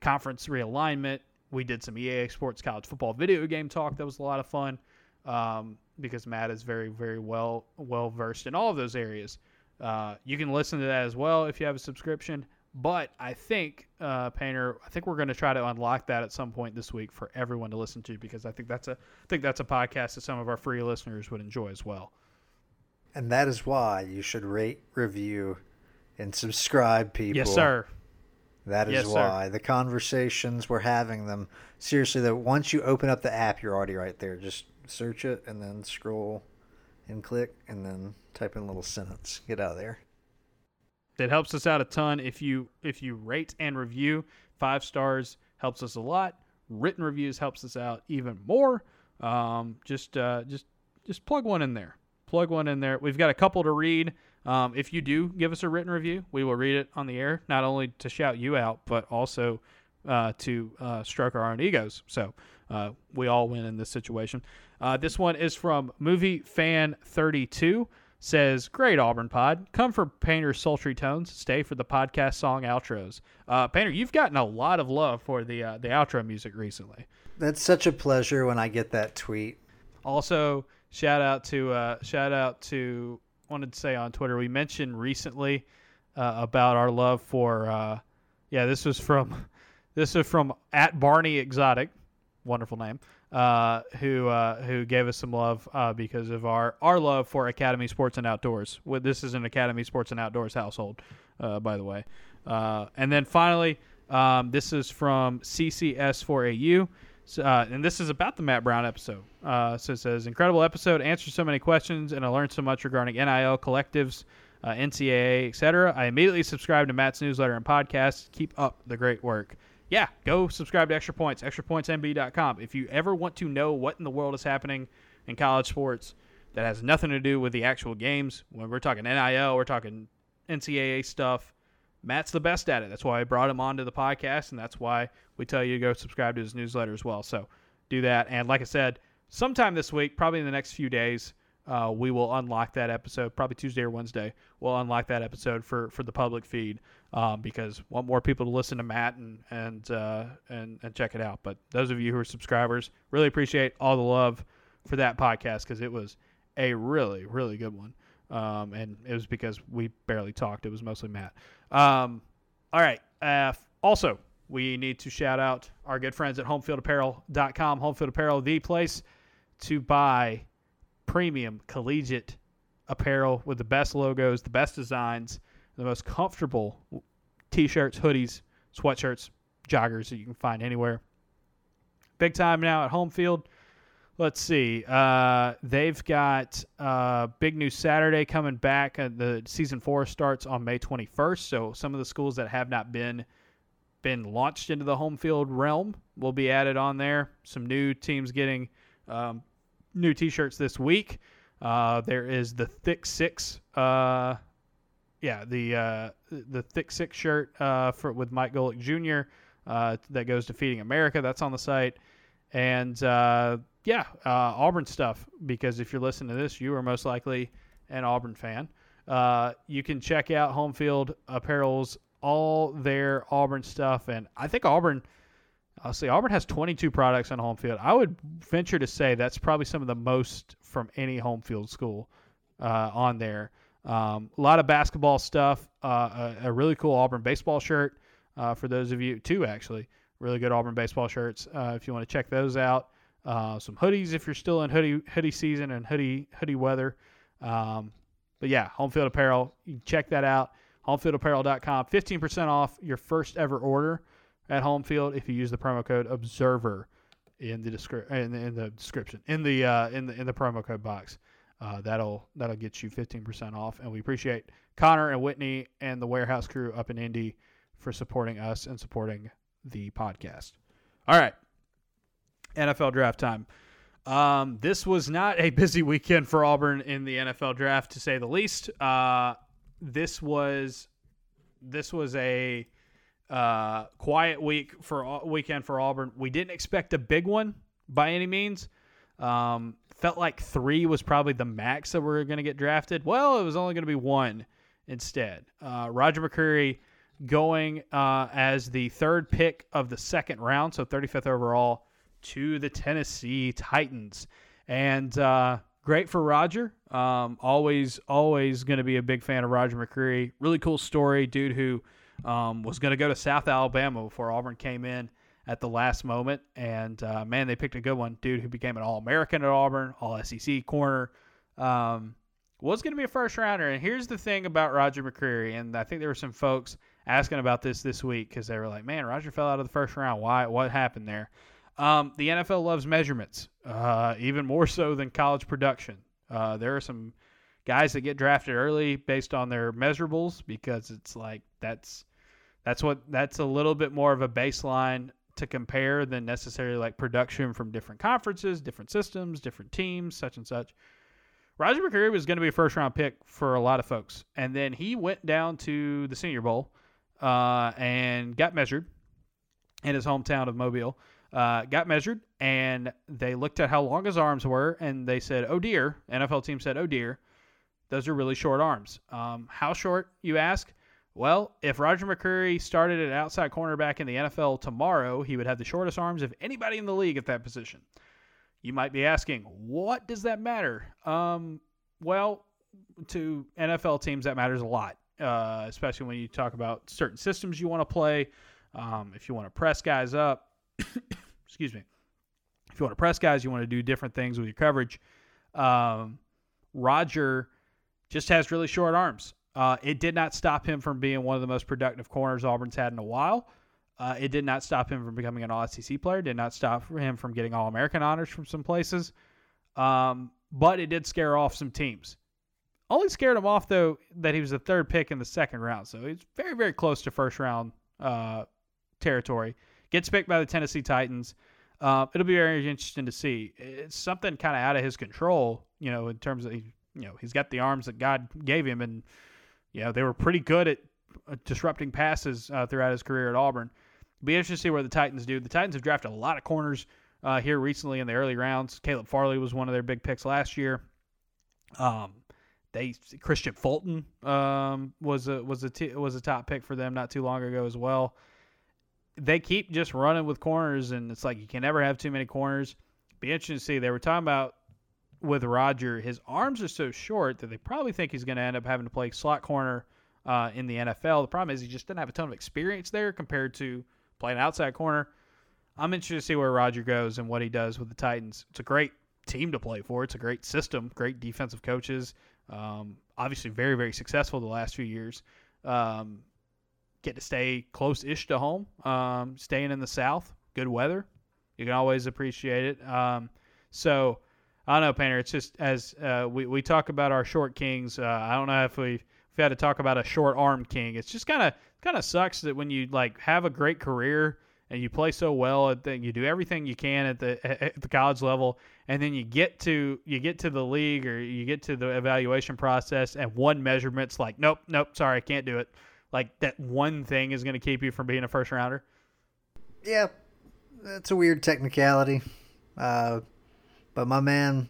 conference realignment. We did some EA Sports college football video game talk. That was a lot of fun um, because Matt is very, very well well versed in all of those areas. Uh, you can listen to that as well if you have a subscription. But I think, uh, Painter, I think we're going to try to unlock that at some point this week for everyone to listen to because I think that's a I think that's a podcast that some of our free listeners would enjoy as well. And that is why you should rate, review, and subscribe, people. Yes, sir. That is yes, why sir. the conversations we're having them. Seriously, that once you open up the app, you're already right there. Just search it and then scroll and click and then type in a little sentence. Get out of there. It helps us out a ton if you if you rate and review. Five stars helps us a lot. Written reviews helps us out even more. Um, just uh, just just plug one in there plug one in there. We've got a couple to read. Um, if you do give us a written review, we will read it on the air, not only to shout you out, but also uh, to uh, stroke our own egos. So uh, we all win in this situation. Uh, this one is from Movie Fan 32. Says, Great Auburn pod. Come for Painter's sultry tones. Stay for the podcast song outros. Uh, Painter, you've gotten a lot of love for the uh, the outro music recently. That's such a pleasure when I get that tweet. Also, Shout out to uh, shout out to wanted to say on Twitter. We mentioned recently uh, about our love for. Uh, yeah, this was from [LAUGHS] this is from at Barney Exotic, wonderful name. Uh, who uh, who gave us some love uh, because of our our love for Academy Sports and Outdoors. This is an Academy Sports and Outdoors household, uh, by the way. And then finally, um, this is from CCS4AU. So, uh, and this is about the Matt Brown episode. Uh, so it says, incredible episode, answers so many questions, and I learned so much regarding NIL collectives, uh, NCAA, etc. I immediately subscribed to Matt's newsletter and podcast. Keep up the great work. Yeah, go subscribe to Extra Points, extrapointsmb.com. If you ever want to know what in the world is happening in college sports that has nothing to do with the actual games, when we're talking NIL, we're talking NCAA stuff, Matt's the best at it. That's why I brought him onto the podcast, and that's why we tell you to go subscribe to his newsletter as well. So do that. And like I said, sometime this week, probably in the next few days, uh, we will unlock that episode. Probably Tuesday or Wednesday, we'll unlock that episode for, for the public feed um, because want more people to listen to Matt and and uh, and and check it out. But those of you who are subscribers, really appreciate all the love for that podcast because it was a really really good one. Um, and it was because we barely talked. It was mostly Matt. Um, all right. Uh, also, we need to shout out our good friends at homefieldapparel.com. Homefield Apparel, the place to buy premium collegiate apparel with the best logos, the best designs, the most comfortable t-shirts, hoodies, sweatshirts, joggers that you can find anywhere. Big time now at Homefield. Let's see. Uh, they've got uh, big new Saturday coming back. Uh, the season four starts on May 21st. So some of the schools that have not been been launched into the home field realm will be added on there. Some new teams getting um, new T-shirts this week. Uh, there is the Thick Six. Uh, yeah, the uh, the Thick Six shirt for with Mike Golic Jr. that goes to Feeding America. That's on the site, and yeah, uh, Auburn stuff. Because if you're listening to this, you are most likely an Auburn fan. Uh, you can check out Home Field Apparel's all their Auburn stuff, and I think Auburn. I'll say Auburn has 22 products on home field. I would venture to say that's probably some of the most from any home field school uh, on there. Um, a lot of basketball stuff. Uh, a, a, really cool Auburn baseball shirt uh, for those of you, too, actually, really good Auburn baseball shirts. Uh, if you want to check those out, uh, some hoodies if you're still in hoodie hoodie season and hoodie hoodie weather. Um, but yeah, home field apparel. You check that out. Homefieldapparel.com. 15% off your first ever order at Home Field if you use the promo code Observer in the descri- in the, in the description in the uh, in the in the promo code box. Uh, that'll that'll get you 15% off, and we appreciate Connor and Whitney and the warehouse crew up in Indy for supporting us and supporting the podcast. All right, NFL draft time. Um, this was not a busy weekend for Auburn in the NFL draft, to say the least. Uh, this was this was a uh, quiet week for weekend for Auburn. We didn't expect a big one by any means. Um, felt like three was probably the max that we are going to get drafted. Well, it was only going to be one instead. Uh, Roger McCreary going uh, as the third pick of the second round, so 35th overall to the Tennessee Titans. And uh, great for Roger. Um, always, always going to be a big fan of Roger McCreary. Really cool story, dude who um, was going to go to South Alabama before Auburn came in at the last moment. And uh, man, they picked a good one. Dude who became an All American at Auburn, All SEC corner. Um, was going to be a first rounder. And here's the thing about Roger McCreary, and I think there were some folks asking about this this week because they were like, "Man, Roger fell out of the first round. Why? What happened there?" Um, the NFL loves measurements, uh, even more so than college production. Uh, there are some guys that get drafted early based on their measurables because it's like that's that's what that's a little bit more of a baseline to compare than necessarily like production from different conferences, different systems, different teams, such and such. Roger McCreary was going to be a first round pick for a lot of folks, and then he went down to the Senior Bowl uh, and got measured in his hometown of Mobile uh, got measured and they looked at how long his arms were and they said, oh dear, NFL team said, oh dear, those are really short arms. Um, how short, you ask? Well, if Roger McCreary started at outside cornerback in the NFL tomorrow, he would have the shortest arms of anybody in the league at that position. You might be asking, what does that matter? Um, well, to NFL teams that matters a lot, uh, especially when you talk about certain systems you want to play. Um, if you want to press guys up, excuse me. If you want to press guys, you want to do different things with your coverage. Um, Roger just has really short arms. Uh, it did not stop him from being one of the most productive corners Auburn's had in a while. Uh, it did not stop him from becoming an All SEC player. Did not stop him from getting All American honors from some places. Um, but it did scare off some teams. Only scared him off though that he was the third pick in the second round, so he's very very close to first round uh, territory. Gets picked by the Tennessee Titans. Uh, it'll be very interesting to see. It's something kind of out of his control, you know, in terms of you know he's got the arms that God gave him, and you know they were pretty good at uh, disrupting passes uh, throughout his career at Auburn. Be interesting to see where the Titans do. The Titans have drafted a lot of corners uh, here recently in the early rounds. Caleb Farley was one of their big picks last year. Um, they Kristian Fulton um, was a was a t- was a top pick for them not too long ago as well. They keep just running with corners, and it's like you can never have too many corners. Be interesting to see. They were talking about with Roger, his arms are so short that they probably think he's going to end up having to play slot corner uh, in the NFL. The problem is he just didn't have a ton of experience there compared to playing outside corner. I'm interested to see where Roger goes and what he does with the Titans. It's a great team to play for. It's a great system, great defensive coaches. Um, obviously, very very successful the last few years. Um, get to stay close-ish to home. Um, staying in the South, good weather. You can always appreciate it. Um, so I don't know, Painter. It's just as uh, we we talk about our short kings. Uh, I don't know if we if we had to talk about a short arm king. It's just kind of kind of sucks that when you like have a great career and you play so well at the, you do everything you can at the at the college level and then you get to you get to the league or you get to the evaluation process and one measurement's like nope nope sorry I can't do it like that one thing is going to keep you from being a first rounder yeah that's a weird technicality uh, but my man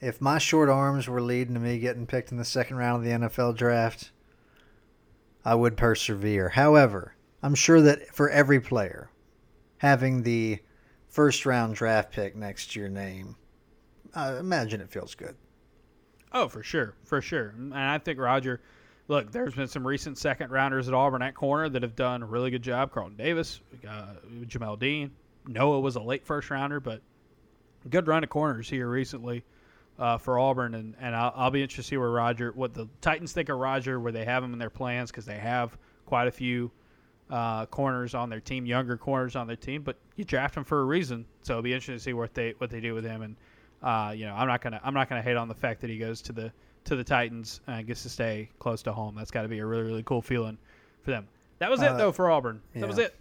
if my short arms were leading to me getting picked in the second round of the NFL draft I would persevere however I'm sure that for every player having the first round draft pick next to your name, I imagine it feels good. Oh, for sure, for sure. And I think Roger, look, there's been some recent second rounders at Auburn at corner that have done a really good job. Carlton Davis, uh, Jamel Dean, Noah was a late first rounder, but good run of corners here recently uh, for Auburn, and and I'll, I'll, be interested to see where Roger, what the Titans think of Roger, where they have him in their plans because they have quite a few uh, corners on their team, younger corners on their team, but you draft him for a reason. So it'll be interesting to see what they what they do with him. And uh, you know, I'm not gonna I'm not gonna hate on the fact that he goes to the to the Titans and gets to stay close to home. That's got to be a really really cool feeling for them. That was it uh, though for Auburn. Yeah. That was it.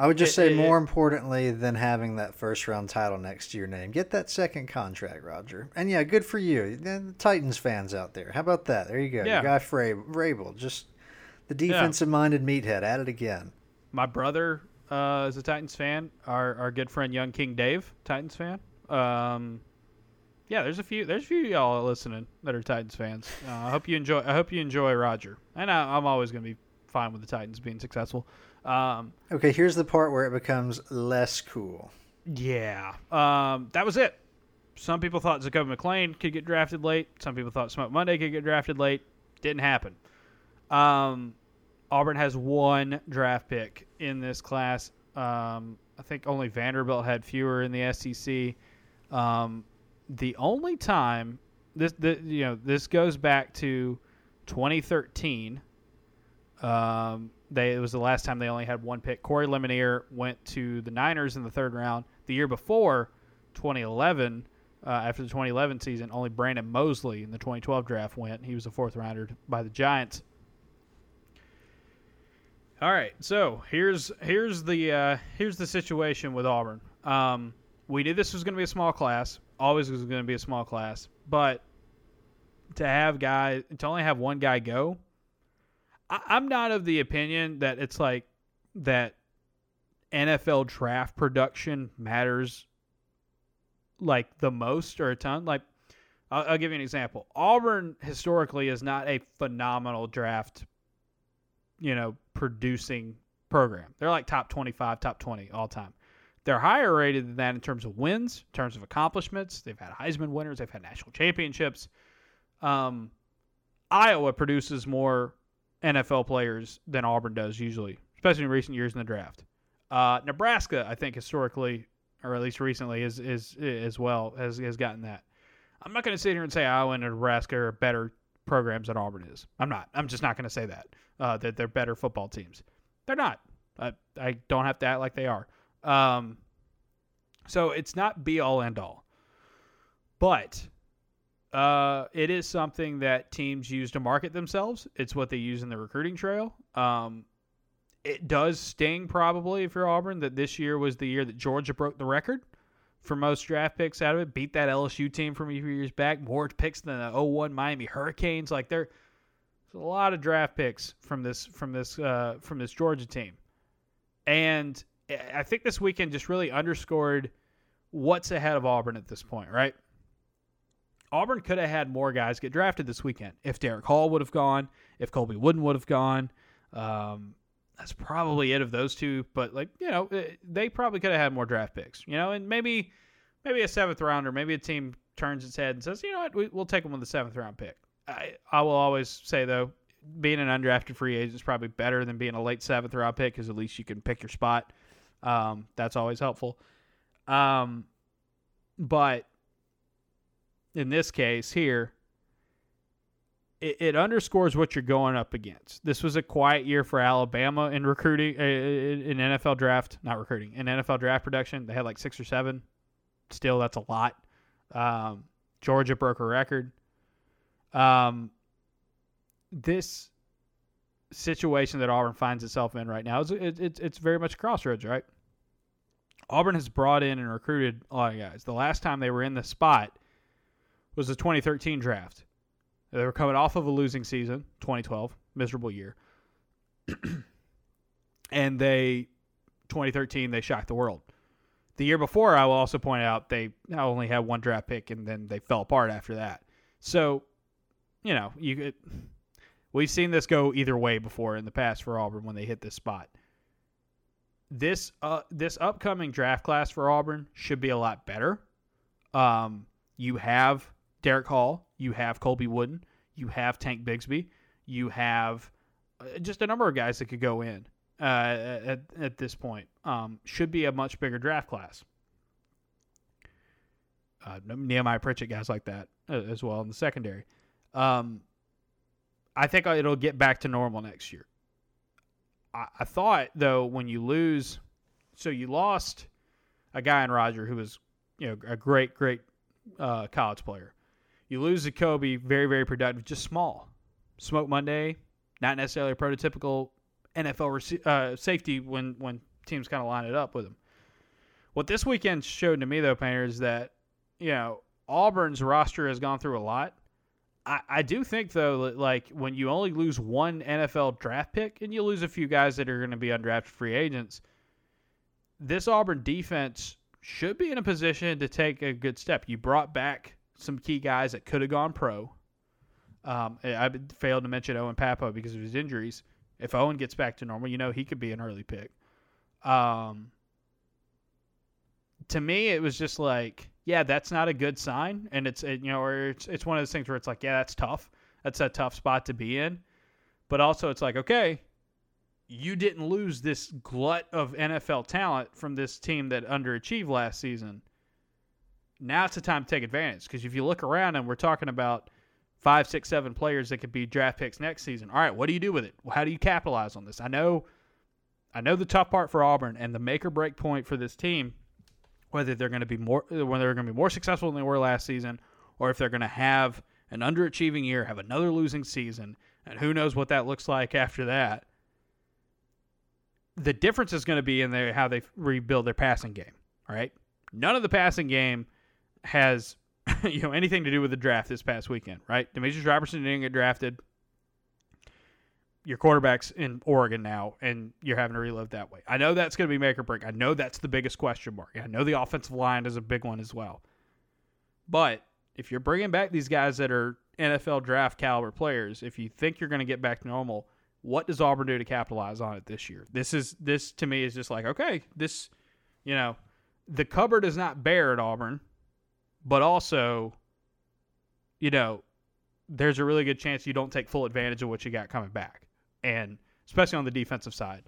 I would just it, say it, more it, importantly than having that first round title next to your name, get that second contract, Roger. And yeah, good for you. The Titans fans out there. How about that? There you go. Yeah. Your guy Vrabel. Just the defensive minded meathead at it again. My brother uh, is a Titans fan. Our our good friend Young King Dave, Titans fan. Um, yeah, there's a few there's a few y'all listening that are Titans fans. Uh, I hope you enjoy. I hope you enjoy Roger. And I, am always going to be fine with the Titans being successful. Um, okay, here's the part where it becomes less cool. Yeah, um, that was it. Some people thought Zakoby McClain could get drafted late. Some people thought Smoke Monday could get drafted late. Didn't happen. Um, Auburn has one draft pick in this class. Um, I think only Vanderbilt had fewer in the SEC. Um, the only time this, the, you know, this goes back to 2013. Um, they it was the last time they only had one pick. Corey Lemonier went to the Niners in the third round. The year before, 2011, uh, after the 2011 season, only Brandon Mosley in the 2012 draft went. He was a fourth rounder by the Giants. All right, so here's here's the uh, here's the situation with Auburn. Um, we knew this was going to be a small class. Always was going to be a small class, but to have guys to only have one guy go, I, I'm not of the opinion that it's like that NFL draft production matters like the most or a ton. Like I'll, I'll give you an example. Auburn historically is not a phenomenal draft you know, producing program. They're like top 25, top 20 all time. They're higher rated than that in terms of wins, in terms of accomplishments. They've had Heisman winners, they've had national championships. Um, Iowa produces more NFL players than Auburn does usually, especially in recent years in the draft. Uh, Nebraska, I think historically, or at least recently, is is as well has has gotten that. I'm not going to sit here and say Iowa and Nebraska are better programs than Auburn is. I'm not. I'm just not going to say that uh, that they're better football teams. They're not. I, I don't have to act like they are. Um, so it's not be all end all, but uh, it is something that teams use to market themselves. It's what they use in the recruiting trail. Um, it does sting probably if you're Auburn that this year was the year that Georgia broke the record for most draft picks out of it. Beat that LSU team from a few years back. More picks than the 01 Miami Hurricanes. Like there, there's a lot of draft picks from this from this uh, from this Georgia team, and I think this weekend just really underscored what's ahead of Auburn at this point. Right. Auburn could have had more guys get drafted this weekend if Derick Hall would have gone, if Colby Wooden would have gone. Um, that's probably it of those two. But like you know, eh, they probably could have had more draft picks. You know, and maybe maybe a seventh rounder, maybe a team turns its head and says, you know what, we, will take them with the seventh round pick. I I will always say though, being an undrafted free agent is probably better than being a late seventh round pick because at least you can pick your spot. Um, that's always helpful. Um, but in this case here, it, it, underscores what you're going up against. This was a quiet year for Alabama in recruiting, uh, in NFL draft, not recruiting, in NFL draft production. They had like six or seven. Still, that's a lot. Um, Georgia broke a record. Um, this situation that Auburn finds itself in right now is it, it, it's very much crossroads, right? Auburn has brought in and recruited a lot of guys. The last time they were in the spot was the 2013 draft. They were coming off of a losing season, 2012, miserable year. [CLEARS THROAT] and they 2013 they shocked the world. The year before, I will also point out they only had one draft pick and then they fell apart after that. So, you know, you we've seen this go either way before in the past for Auburn when they hit this spot. This uh, this upcoming draft class for Auburn should be a lot better. Um, you have Derick Hall, you have Colby Wooden, you have Tank Bigsby, you have uh, just a number of guys that could go in uh, at at this point. Um, should be a much bigger draft class. Uh, Nehemiah Pritchett, guys like that uh, as well in the secondary. Um, I think it'll get back to normal next year. I, I thought though when you lose, so you lost a guy in Roger who was you know a great great uh, college player. You lose Zakoby, very, very productive, just small. Smoke Monday, not necessarily a prototypical NFL uh, safety when, when teams kind of line it up with him. What this weekend showed to me, though, Painter, is that, you know, Auburn's roster has gone through a lot. I, I do think, though, that, like, when you only lose one NFL draft pick and you lose a few guys that are going to be undrafted free agents, this Auburn defense should be in a position to take a good step. You brought back some key guys that could have gone pro. Um, I failed to mention Owen Pappoe because of his injuries. If Owen gets back to normal, you know he could be an early pick. Um, to me, it was just like, yeah, that's not a good sign, and it's it, you know, or it's it's one of those things where it's like, yeah, that's tough. That's a tough spot to be in, but also it's like, okay, you didn't lose this glut of NFL talent from this team that underachieved last season now it's the time to take advantage because if you look around and we're talking about five, six, seven players that could be draft picks next season. All right, what do you do with it? How do you capitalize on this? I know, I know the tough part for Auburn and the make or break point for this team, whether they're going to be more, whether they're going to be more successful than they were last season, or if they're going to have an underachieving year, have another losing season, and who knows what that looks like after that. The difference is going to be in their how they rebuild their passing game. All right, none of the passing game has [LAUGHS] you know anything to do with the draft this past weekend, right? Demetrius Robertson didn't get drafted. Your quarterback's in Oregon now, and you're having to reload that way. I know that's going to be make or break. I know that's the biggest question mark. I know the offensive line is a big one as well. But if you're bringing back these guys that are NFL draft caliber players, if you think you're going to get back to normal, what does Auburn do to capitalize on it this year? This is this to me is just like okay, this, you know, the cupboard is not bare at Auburn but also, you know, there's a really good chance you don't take full advantage of what you got coming back, and especially on the defensive side.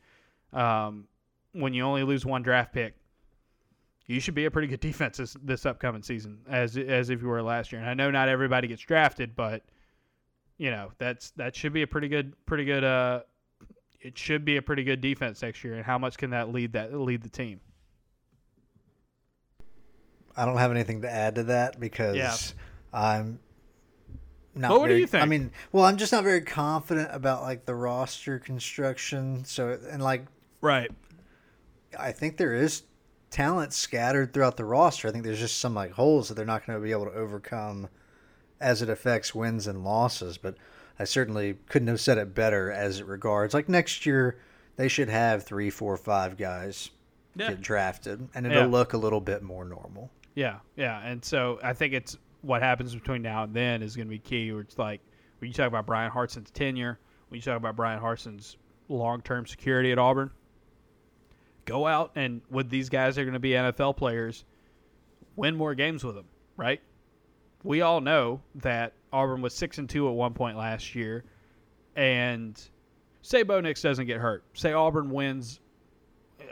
Um, when you only lose one draft pick, you should be a pretty good [LAUGHS] defense this, this upcoming season, as as if you were last year. And I know not everybody gets drafted, but you know that's that should be a pretty good pretty good uh it should be a pretty good defense next year. And how much can that lead that lead the team? I don't have anything to add to that because Yeah. I'm not. Well, what do you think? I mean, well, I'm just not very confident about like the roster construction. So and like Right. I think there is talent scattered throughout the roster. I think there's just some like holes that they're not going to be able to overcome as it affects wins and losses. But I certainly couldn't have said it better as it regards like next year they should have three, four, five guys Yeah. get drafted, and it'll Yeah. look a little bit more normal. Yeah, yeah, and so I think it's what happens between now and then is going to be key. Where it's like when you talk about Bryan Harsin's tenure, when you talk about Bryan Harsin's long-term security at Auburn, go out and with these guys that are going to be NFL players, win more games with them. Right? We all know that Auburn was six and two at one point last year, and say Bo Nix doesn't get hurt, say Auburn wins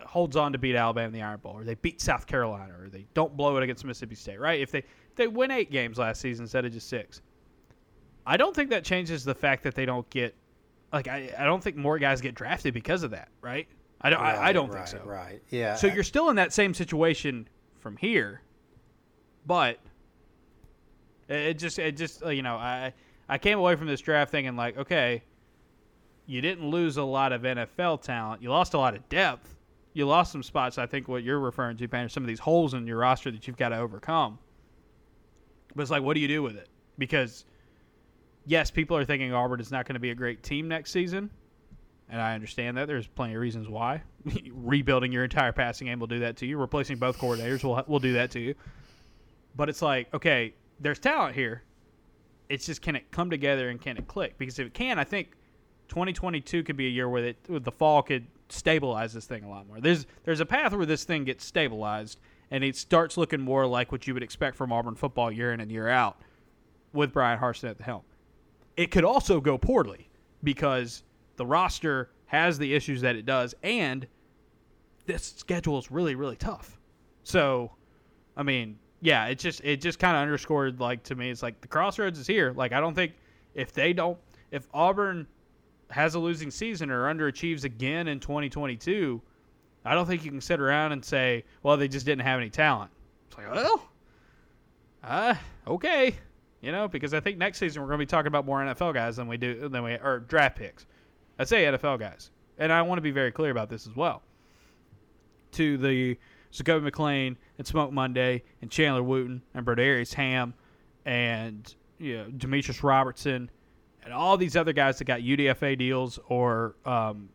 holds on to beat Alabama in the Iron Bowl, or they beat South Carolina, or they don't blow it against Mississippi State, right? If they they win eight games last season instead of just six, I don't think that changes the fact that they don't get like I, I don't think more guys get drafted because of that, right? I don't I, I don't right, think so. Right. Yeah. So you're still in that same situation from here, but it just it just you know I I came away from this draft thinking like okay, you didn't lose a lot of NFL talent, you lost a lot of depth, you lost some spots. I think what you're referring to, Painter, some of these holes in your roster that you've got to overcome. But it's like, what do you do with it? Because yes, people are thinking Auburn is not going to be a great team next season and I understand that. There's plenty of reasons why. [LAUGHS] Rebuilding your entire passing game will do that to you. Replacing both coordinators will will do that to you. But it's like, okay, there's talent here. It's just can it come together and can it click? Because if it can, I think 2022 could be a year where it, the fall could stabilize this thing a lot more. There's there's a path where this thing gets stabilized and it starts looking more like what you would expect from Auburn football year in and year out with Bryan Harsin at the helm. It could also go poorly because the roster has the issues that it does, and this schedule is really, really tough. So, I mean, yeah, it just it just kind of underscored like to me, it's like the crossroads is here. Like I don't think if they don't if Auburn has a losing season or underachieves again in 2022, I don't think you can sit around and say, well, they just didn't have any talent. It's like, well, uh, okay, you know, because I think next season we're going to be talking about more NFL guys than we do than we or draft picks. I say NFL guys, and I want to be very clear about this as well. To the Zakoby McClain and Smoke Monday and Chandler Wooten and Brodarious Hamm and you know Demetrius Robertson and all these other guys that got UDFA deals or um,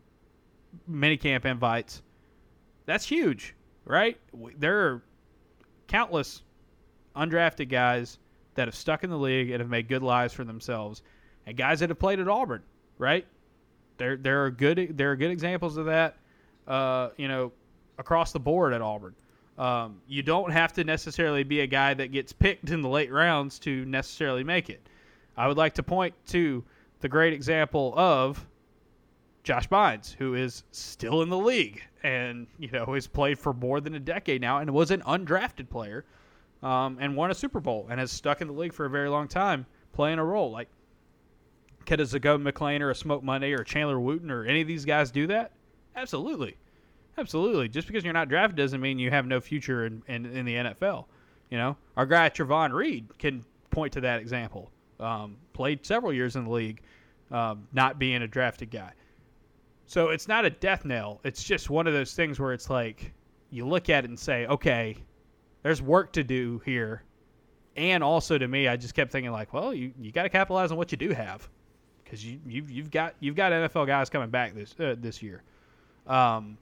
minicamp invites. That's huge, right? There are countless undrafted guys that have stuck in the league and have made good lives for themselves, and guys that have played at Auburn, right? There, there are good, there are good examples of that. Uh, you know, across the board at Auburn. Um, you don't have to necessarily be a guy that gets picked in the late rounds to necessarily make it. I would like to point to the great example of Josh Bynes, who is still in the league and you know has played for more than a decade now and was an undrafted player um, and won a Super Bowl and has stuck in the league for a very long time playing a role. Like, could a Zakoby McClain or a Smoke Monday or Chandler Wooten or any of these guys do that? Absolutely. Absolutely. Just because you're not drafted doesn't mean you have no future in, in, in the NFL. You know, our guy Trevon Reed can point to that example. Um, played several years in the league, um, not being a drafted guy. So it's not a death knell. It's just one of those things where it's like you look at it and say, okay, there's work to do here. And also to me, I just kept thinking like, well, you, you got to capitalize on what you do have because you you've, you've got you've got NFL guys coming back this uh, this year. Um,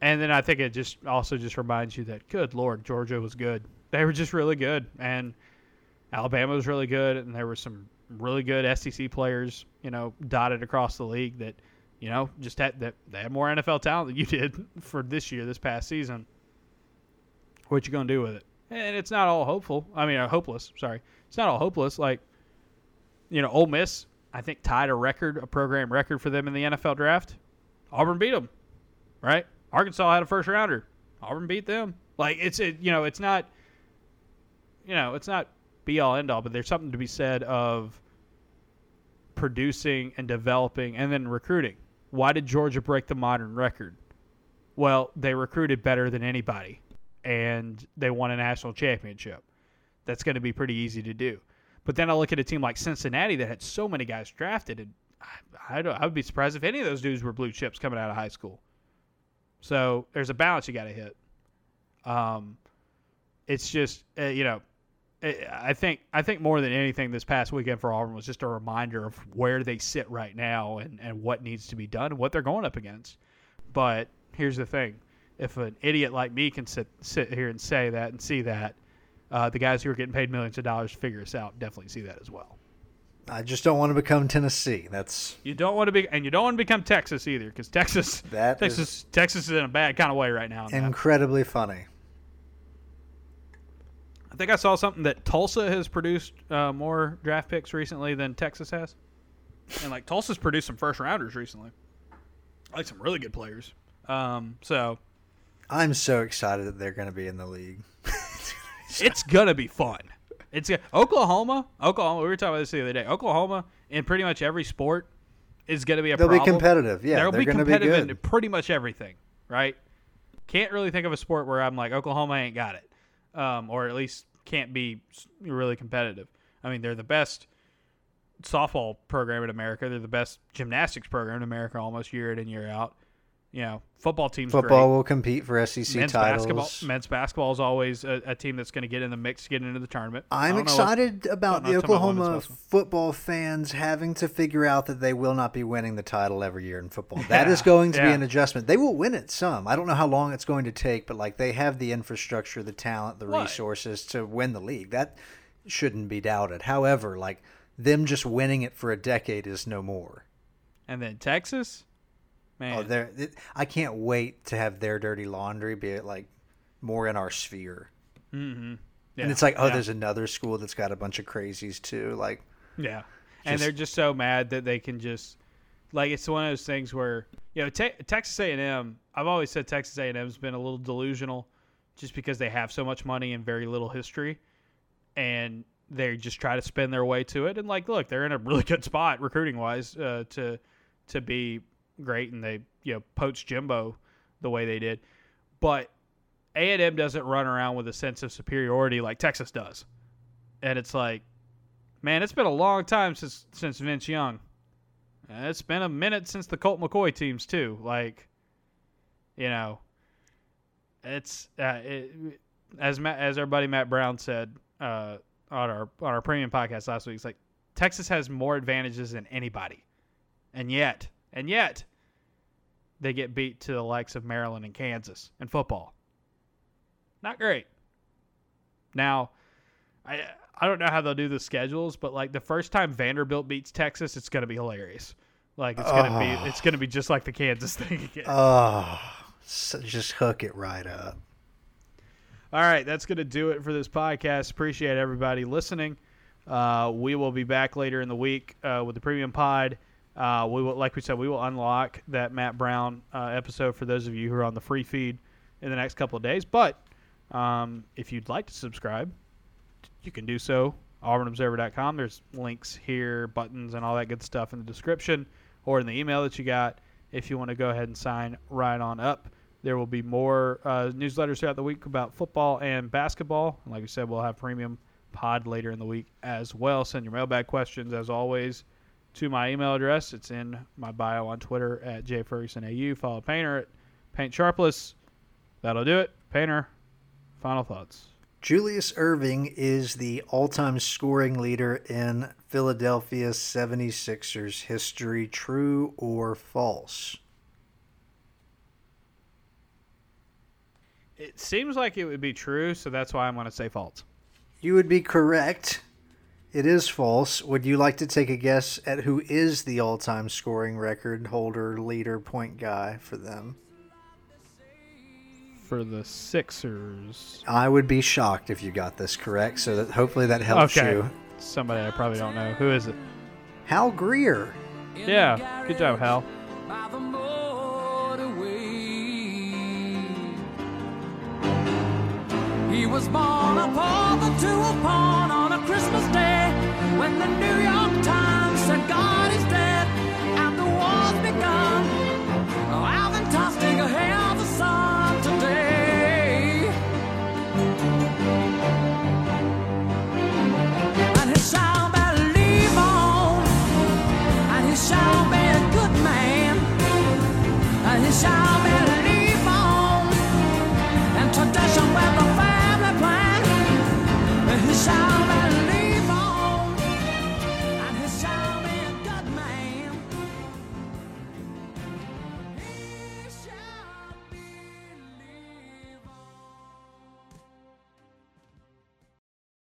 and then I think it just also just reminds you that good lord, Georgia was good. They were just really good, and Alabama was really good, and there were some really good SEC players, you know, dotted across the league that, you know, just had that they had more NFL talent than you [LAUGHS] did for this year, this past season. What you gonna do with it? And it's not all hopeful. I mean, uh, hopeless. Sorry, it's not all hopeless. Like you know, Ole Miss, I think tied a record, a program record for them in the NFL draft. Auburn beat them, right? Arkansas had a first rounder. Auburn beat them. Like it's it, you know, it's not, you know, it's not be all end all, but there's something to be said of producing and developing and then recruiting. Why did Georgia break the modern record? Well, they recruited better than anybody and they won a national championship. That's going to be pretty easy to do. But then I look at a team like Cincinnati that had so many guys drafted, and I, I, I would be surprised if any of those dudes were blue chips coming out of high school. So there's a balance you got to hit. Um, it's just uh, you know, I think I think more than anything, this past weekend for Auburn was just a reminder of where they sit right now and and what needs to be done and what they're going up against. But here's the thing: if an idiot like me can sit sit here and say that and see that, uh, the guys who are getting paid millions of dollars to figure this out definitely see that as well. I just don't want to become Tennessee. That's you don't want to be, and you don't want to become Texas either, because Texas, that Texas, Texas is in a bad kind of way right now. Incredibly funny. I think I saw something that Tulsa has produced uh, more draft picks recently than Texas has, and like Tulsa's produced some first rounders recently, like some really good players. Um, so I'm so excited that they're going to be in the league. [LAUGHS] it's gonna be fun. It's Oklahoma. Oklahoma. We were talking about this the other day. Oklahoma in pretty much every sport is going to be a. They'll problem. be competitive. Yeah, they'll be competitive be in pretty much everything. Right. Can't really think of a sport where I'm like Oklahoma ain't got it, um, or at least can't be really competitive. I mean, they're the best softball program in America. They're the best gymnastics program in America, almost year in and year out you know, football teams. Football great. will compete for SEC men's titles. Basketball, men's basketball is always a, a team that's going to get in the mix, get into the tournament. I'm excited what, about the Oklahoma football fans having to figure out that they will not be winning the title every year in football. Yeah, [LAUGHS] that is going to yeah. be an adjustment. They will win it some. I don't know how long it's going to take, but like they have the infrastructure, the talent, the what? resources to win the league. That shouldn't be doubted. However, like them just winning it for a decade is no more. And then Texas Man. Oh, there! I can't wait to have their dirty laundry be like more in our sphere. Mm-hmm. Yeah. And it's like, oh, yeah. there's another school that's got a bunch of crazies too. Like, yeah, just, and they're just so mad that they can just like it's one of those things where you know te- Texas A&M. I've always said Texas A&M's been a little delusional, just because they have so much money and very little history, and they just try to spend their way to it. And like, look, they're in a really good spot recruiting wise uh, to to be great and they you know poached Jimbo the way they did, but A and M doesn't run around with a sense of superiority like Texas does, and it's like, man, it's been a long time since since Vince Young. It's been a minute since the Colt McCoy teams too. Like, you know, it's uh, it, as Matt, as our buddy Matt Brown said uh, on our on our premium podcast last week. It's like Texas has more advantages than anybody, and yet and yet, they get beat to the likes of Maryland and Kansas in football. Not great. Now, I I don't know how they'll do the schedules, but like the first time Vanderbilt beats Texas, it's gonna be hilarious. Like it's gonna be it's gonna be just like the Kansas [LAUGHS] thing again. Oh, so just hook it right up. All right, that's gonna do it for this podcast. Appreciate everybody listening. Uh, we will be back later in the week uh, with the premium pod. Uh, we will, like we said, we will unlock that Matt Brown uh, episode for those of you who are on the free feed in the next couple of days. But um, if you'd like to subscribe, you can do so. AuburnObserver.com. There's links here, buttons, and all that good stuff in the description or in the email that you got. If you want to go ahead and sign right on up, there will be more uh, newsletters throughout the week about football and basketball. And like I said, we'll have premium pod later in the week as well. Send your mailbag questions as always to my email address. It's in my bio on Twitter at jfergusonau. Follow Painter at Paint Sharpless. That'll do it. Painter, final thoughts. Julius Erving is the all time scoring leader in Philadelphia 76ers history. True or false? It seems like it would be true, so that's why I'm going to say false. You would be correct. It is false. Would you like to take a guess at who is the all time scoring record holder, leader, point guy for them? For the Sixers. I would be shocked if you got this correct, so that hopefully that helps okay. you. somebody I probably don't know. Who is it? Hal Greer. Yeah, good job, Hal. by the motorway. He was born a father to a pawn on a Christmas day when the New York Times said God is dead and the war's begun. Alvin Tostinger hailed the sun today. And he shall believe on and he shall be a good man, and he shall be